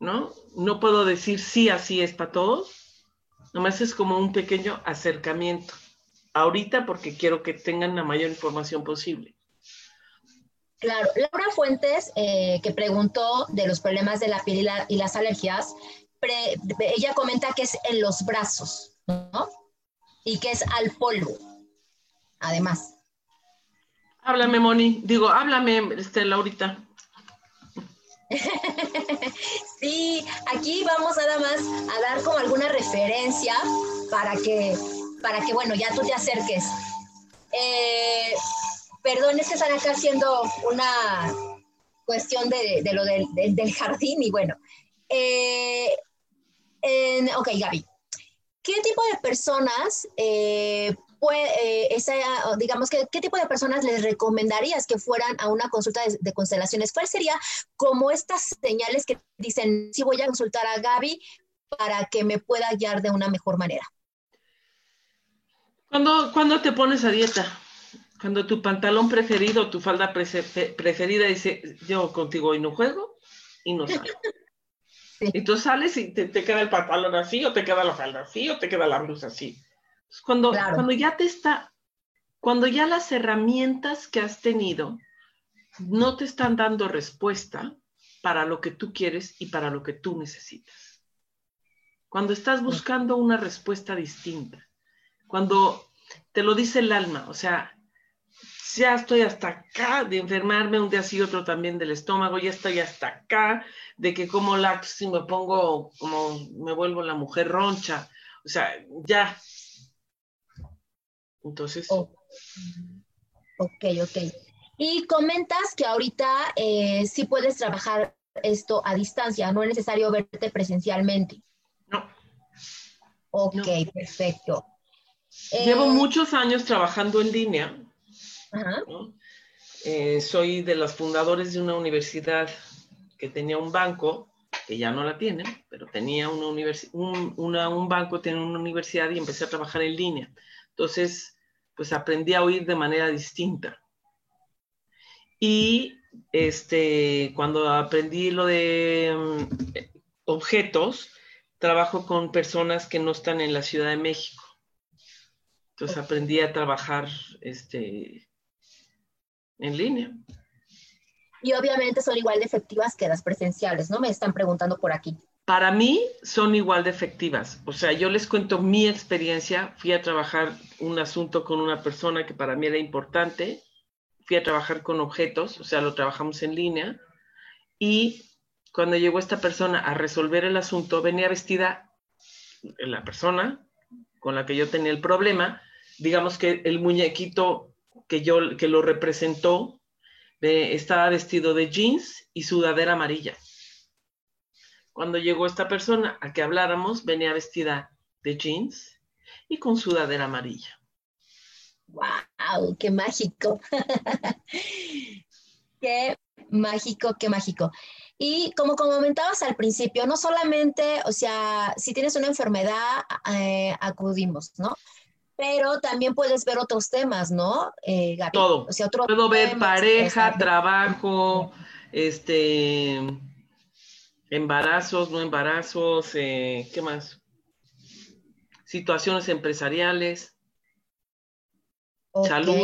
¿No? No puedo decir sí, así es para todos Nomás es como un pequeño acercamiento. Ahorita porque quiero que tengan la mayor información posible. Claro, Laura Fuentes, eh, que preguntó de los problemas de la piel y, las alergias, ella comenta que es en los brazos, ¿no? Y que es al polvo, además. Háblame, Moni. Digo, háblame, este, Laurita. *laughs* sí, aquí vamos nada más a dar como alguna referencia para que, para que bueno, ya tú te acerques. Eh, perdón, es que están acá haciendo una cuestión de, lo del, jardín y bueno. Eh, ok, Gaby. ¿Qué tipo de personas eh, eh, digamos, que, ¿qué tipo de personas les recomendarías que fueran a una consulta de, constelaciones? ¿Cuál sería como estas señales que dicen, sí voy a consultar a Gaby para que me pueda guiar de una mejor manera? Cuando, cuando te pones a dieta, cuando tu pantalón preferido, tu falda preferida dice, yo contigo hoy no juego y no salgo. Y tú sales y te, te, queda el pantalón así, o te queda la falda así, o te queda la blusa así. Cuando, cuando ya te está, cuando ya las herramientas que has tenido no te están dando respuesta para lo que tú quieres y para lo que tú necesitas. Cuando estás buscando una respuesta distinta, cuando te lo dice el alma, o sea, ya estoy hasta acá de enfermarme un día sí otro también del estómago, ya estoy hasta acá de que como lácteos y me pongo como me vuelvo la mujer roncha, o sea, ya entonces. ok, ok. Y comentas que ahorita eh, sí puedes trabajar esto a distancia, no es necesario verte presencialmente. No. Ok, perfecto. Llevo eh, muchos años trabajando en línea. Ajá. Eh, soy de los fundadores de una universidad que tenía un banco, que ya no la tiene, pero tenía una un, un banco, tenía una universidad y empecé a trabajar en línea. Entonces, pues aprendí a oír de manera distinta. Y este, cuando aprendí lo de mm, objetos, trabajo con personas que no están en la Ciudad de México. Entonces aprendí a trabajar este, en línea. Y obviamente son igual de efectivas que las presenciales, ¿no? Me están preguntando por aquí. Para mí son igual de efectivas. O sea, yo les cuento mi experiencia. Fui a trabajar un asunto con una persona que para mí era importante. Fui a trabajar con objetos, o sea, lo trabajamos en línea. Y cuando llegó esta persona a resolver el asunto, venía vestida la persona con la que yo tenía el problema, digamos que el muñequito que yo que lo representó estaba vestido de jeans y sudadera amarilla. Cuando llegó esta persona a que habláramos, venía vestida de jeans y con sudadera amarilla. ¡Wow! *laughs* ¡Qué mágico! ¡Qué mágico, qué mágico! Y como comentabas al principio, no solamente, o sea, si tienes una enfermedad, eh, acudimos, ¿no? pero también puedes ver otros temas, ¿no, eh, Todo. Puedo ver pareja, trabajo, este, embarazos, no embarazos, eh, ¿qué más? Situaciones empresariales, salud.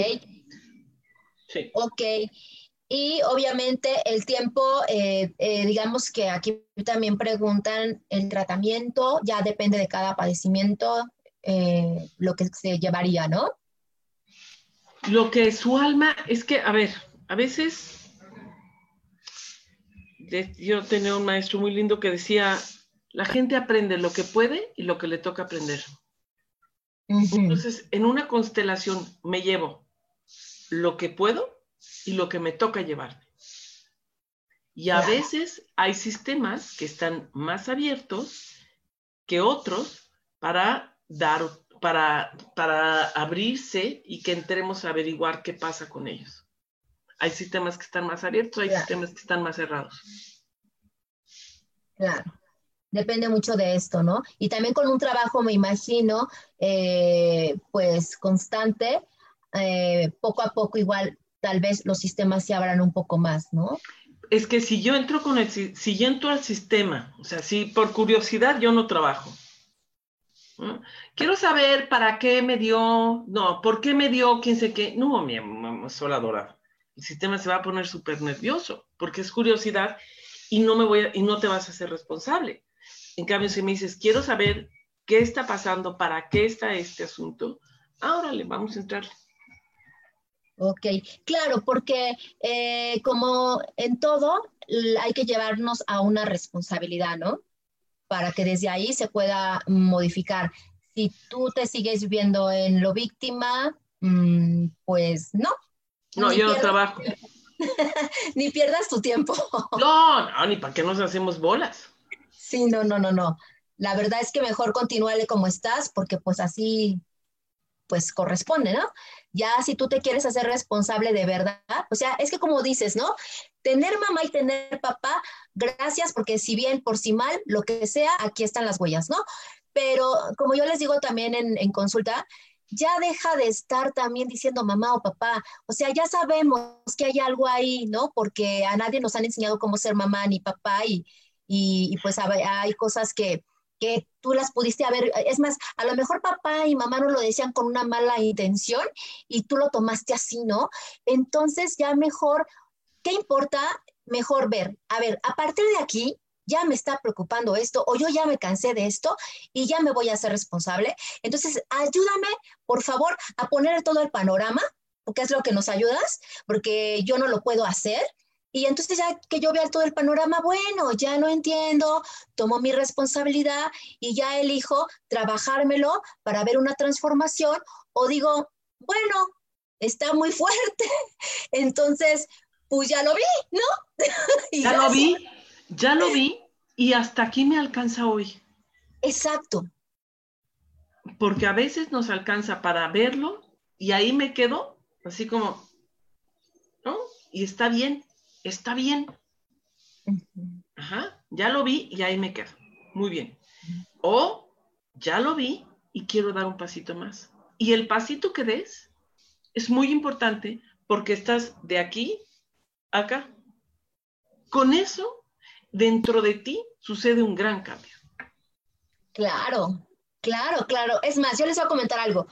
Sí. Ok. Y obviamente el tiempo, eh, eh, digamos que aquí también preguntan el tratamiento, ya depende de cada padecimiento, eh, lo que se llevaría, ¿no? Lo que su alma, es que, a ver, a veces yo tenía un maestro muy lindo que decía, la gente aprende lo que puede y lo que le toca aprender. Entonces, en una constelación me llevo lo que puedo y lo que me toca llevarme. Y a veces hay sistemas que están más abiertos que otros para dar, para, para abrirse y que entremos a averiguar qué pasa con ellos. Hay sistemas que están más abiertos, hay sistemas que están más cerrados. Claro. Depende mucho de esto, ¿no? Y también con un trabajo, me imagino, eh, pues constante, eh, poco a poco igual tal vez los sistemas se abran un poco más, ¿no? Es que si yo entro con el, si yo entro al sistema, o sea, si por curiosidad yo no trabajo, Quiero saber para qué me dio, no, por qué me dio, quién sé qué. No, mi sola El sistema se va a poner súper nervioso porque es curiosidad y no, me voy y no te vas a hacer responsable. En cambio, si me dices, quiero saber qué está pasando, para qué está este asunto, ahora le vamos a entrar. Ok, claro, porque eh, como en todo, hay que llevarnos a una responsabilidad, ¿no? para que desde ahí se pueda modificar. Si tú te sigues viviendo en lo víctima, mm, pues no. No, yo no trabajo. *laughs* ni pierdas tu tiempo. no, no, ni para qué nos hacemos bolas. Sí, no, no, no, no. La verdad es que mejor continúale como estás, porque pues así, pues corresponde, ¿no? Ya si tú te quieres hacer responsable de verdad, o sea, es que como dices, ¿no? tener mamá y tener papá, gracias, porque si bien por si mal, lo que sea, aquí están las huellas, ¿no? Pero como yo les digo también en, consulta, ya deja de estar también diciendo mamá o papá. O sea, ya sabemos que hay algo ahí, ¿no? Porque a nadie nos han enseñado cómo ser mamá ni papá y, y, pues hay cosas que, que tú las pudiste haber, es más, a lo mejor papá y mamá no lo decían con una mala intención y tú lo tomaste así, ¿no? Entonces ya mejor ¿qué importa? Mejor ver, a ver, a partir de aquí ya me está preocupando esto o yo ya me cansé de esto y ya me voy a hacer responsable. Entonces, ayúdame, por favor, a poner todo el panorama, porque es lo que nos ayudas, porque yo no lo puedo hacer. Y entonces ya que yo vea todo el panorama, bueno, ya no entiendo, tomo mi responsabilidad y ya elijo trabajármelo para ver una transformación o digo, bueno, está muy *laughs* fuerte. Entonces, pues ya lo vi, ¿no? *laughs* ya lo vi, ya lo vi y hasta aquí me alcanza hoy. Exacto. Porque a veces nos alcanza para verlo y ahí me quedo así como, ¿no? Y está bien, está bien. Ajá, ya lo vi y ahí me quedo. Muy bien. O ya lo vi y quiero dar un pasito más. Y el pasito que des es muy importante porque estás de aquí acá. Con eso dentro de ti sucede un gran cambio. Claro, claro, claro. Es más, yo les voy a comentar algo.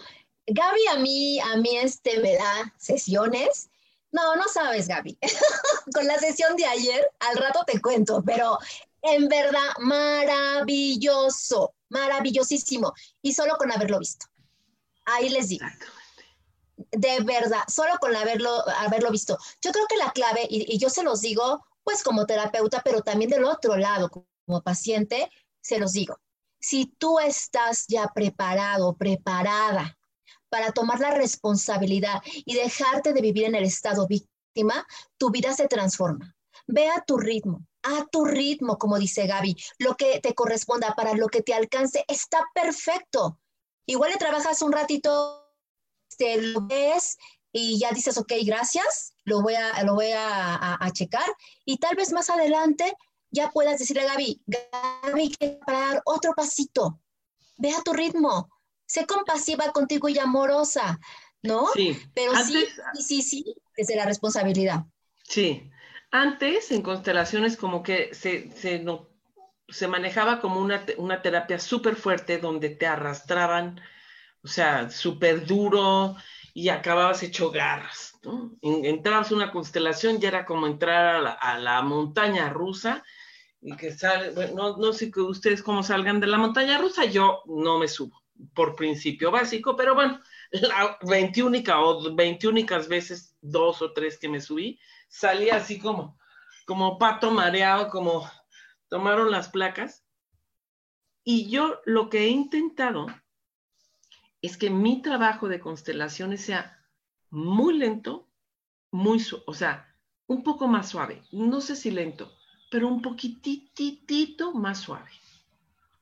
Gaby a mí, a mí este me da sesiones. No, no sabes, Gaby. *laughs* Con la sesión de ayer, al rato te cuento, pero en verdad, maravilloso, maravillosísimo. Y solo con haberlo visto. Ahí les digo. De verdad, solo con haberlo, haberlo visto. Yo creo que la clave, y, y yo se los digo, pues como terapeuta, pero también del otro lado, como paciente, se los digo. Si tú estás ya preparado, preparada para tomar la responsabilidad y dejarte de vivir en el estado víctima, tu vida se transforma. Ve a tu ritmo, a tu ritmo, como dice Gaby, lo que te corresponda para lo que te alcance está perfecto. Igual le trabajas un ratito, te lo ves y ya dices, ok, gracias, lo voy a, lo voy a, checar y tal vez más adelante ya puedas decirle a Gaby, Gaby, que parar otro pasito, ve a tu ritmo, sé compasiva contigo y amorosa, ¿no? Sí. Pero sí, sí, sí, desde la responsabilidad. Sí. Antes, en constelaciones, como que se, se, no, se manejaba como una, una terapia súper fuerte donde te arrastraban, o sea, súper duro y acababas hecho garras. ¿no? Entrabas una constelación y era como entrar a la, montaña rusa y que sale, no, no sé que ustedes cómo salgan de la montaña rusa, yo no me subo por principio básico, pero bueno, la 21 o 21 veces, dos o tres que me subí, salí así como, como pato mareado, como tomaron las placas. Y yo lo que he intentado es que mi trabajo de constelaciones sea muy lento, muy, o sea, un poco más suave. No sé si lento, pero un poquitito más suave.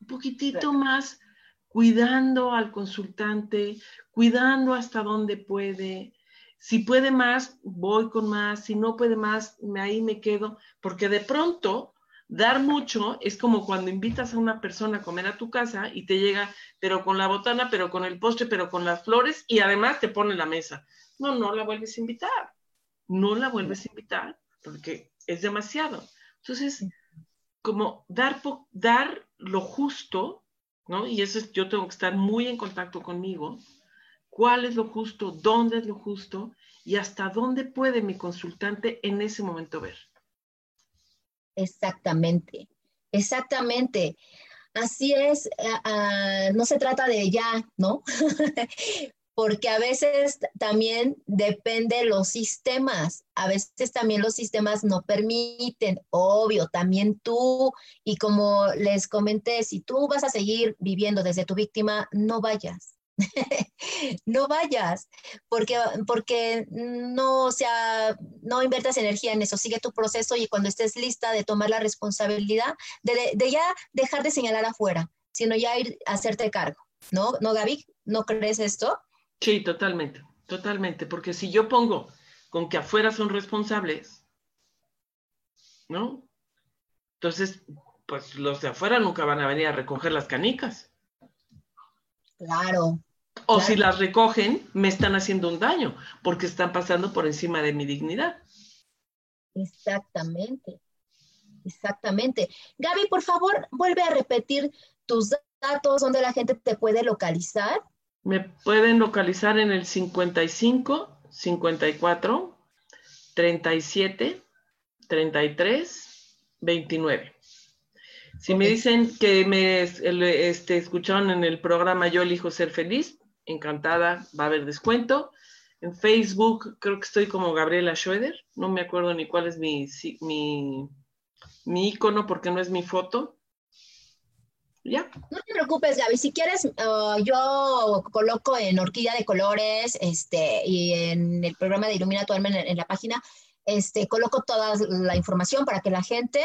Un poquitito más cuidando al consultante, cuidando hasta dónde puede. Si puede más, voy con más. Si no puede más, ahí me quedo. Porque de pronto Dar mucho es como cuando invitas a una persona a comer a tu casa y te llega, pero con la botana, pero con el postre, pero con las flores y además te pone la mesa. No, no la vuelves a invitar. No la vuelves a invitar porque es demasiado. Entonces, como dar, dar lo justo, ¿no? Y eso es, yo tengo que estar muy en contacto conmigo. ¿Cuál es lo justo? ¿Dónde es lo justo? Y hasta dónde puede mi consultante en ese momento ver. Exactamente, exactamente. Así es, ah, ah, no se trata de ya, ¿no? *laughs* Porque a veces también depende los sistemas, a veces también los sistemas no permiten, obvio, también tú, y como les comenté, si tú vas a seguir viviendo desde tu víctima, no vayas, *laughs* no vayas, porque, porque no, sea, no inviertas energía en eso, sigue tu proceso y cuando estés lista de tomar la responsabilidad, de, de, ya dejar de señalar afuera, sino ya ir a hacerte cargo, ¿no? ¿No, Gaby? ¿No crees esto? Sí, totalmente, totalmente, porque si yo pongo con que afuera son responsables, ¿no? Entonces, pues los de afuera nunca van a venir a recoger las canicas. Claro, o si las recogen, me están haciendo un daño porque están pasando por encima de mi dignidad. Exactamente, exactamente. Gaby, por favor, vuelve a repetir tus datos donde la gente te puede localizar. Me pueden localizar en el 55 54 37 33 29. Si me dicen que me este, escucharon en el programa Yo elijo ser feliz, encantada, va a haber descuento. En Facebook creo que estoy como Gabriela Schroeder, no me acuerdo ni cuál es mi, mi, mi icono porque no es mi foto. ¿Ya? No te preocupes, Gaby. Si quieres, uh, yo coloco en Orquídea de Colores este, y en el programa de Ilumina tu alma en, la página, este, coloco toda la información para que la gente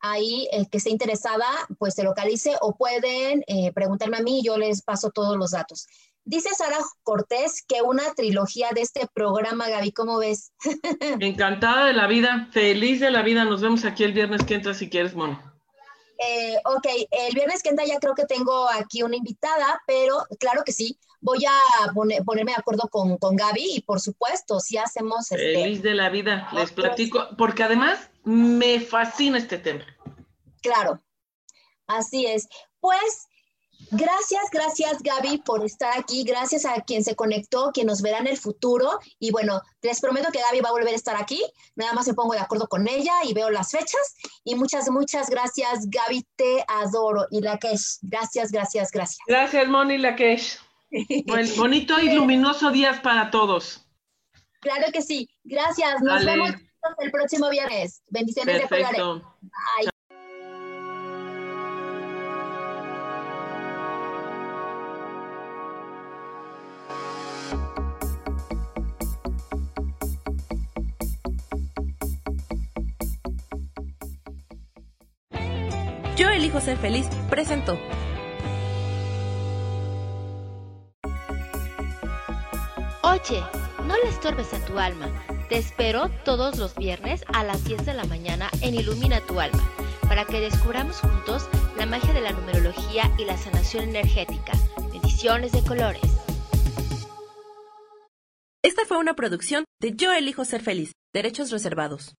ahí el que esté interesada pues se localice o pueden eh, preguntarme a mí y yo les paso todos los datos. Dice Sara Cortés que una trilogía de este programa, Gaby, ¿cómo ves? *laughs* Encantada de la vida, feliz de la vida. Nos vemos aquí el viernes que entra si quieres, Mono. Eh, ok, el viernes que entra ya creo que tengo aquí una invitada, pero claro que sí, voy a ponerme de acuerdo con, con, Gaby y por supuesto, si hacemos... Este, feliz de la vida, les platico, porque además me fascina este tema. Claro, así es. Pues Gracias, gracias Gaby por estar aquí, gracias a quien se conectó, quien nos verá en el futuro y bueno, les prometo que Gaby va a volver a estar aquí, nada más me pongo de acuerdo con ella y veo las fechas y muchas, muchas gracias Gaby, te adoro y Lakesh, gracias, gracias, gracias. Gracias Moni Lakesh. *laughs* bonito y luminoso días para todos. Claro que sí, gracias, nos vemos el próximo viernes. Bendiciones Perfecto. de Bye. Yo elijo ser feliz presentó. Oye, no le estorbes a tu alma. Te espero todos los viernes a las 10 de la mañana en Ilumina tu alma, para que descubramos juntos la magia de la numerología y la sanación energética. Bendiciones de colores. Esta fue una producción de Yo elijo ser feliz, derechos reservados.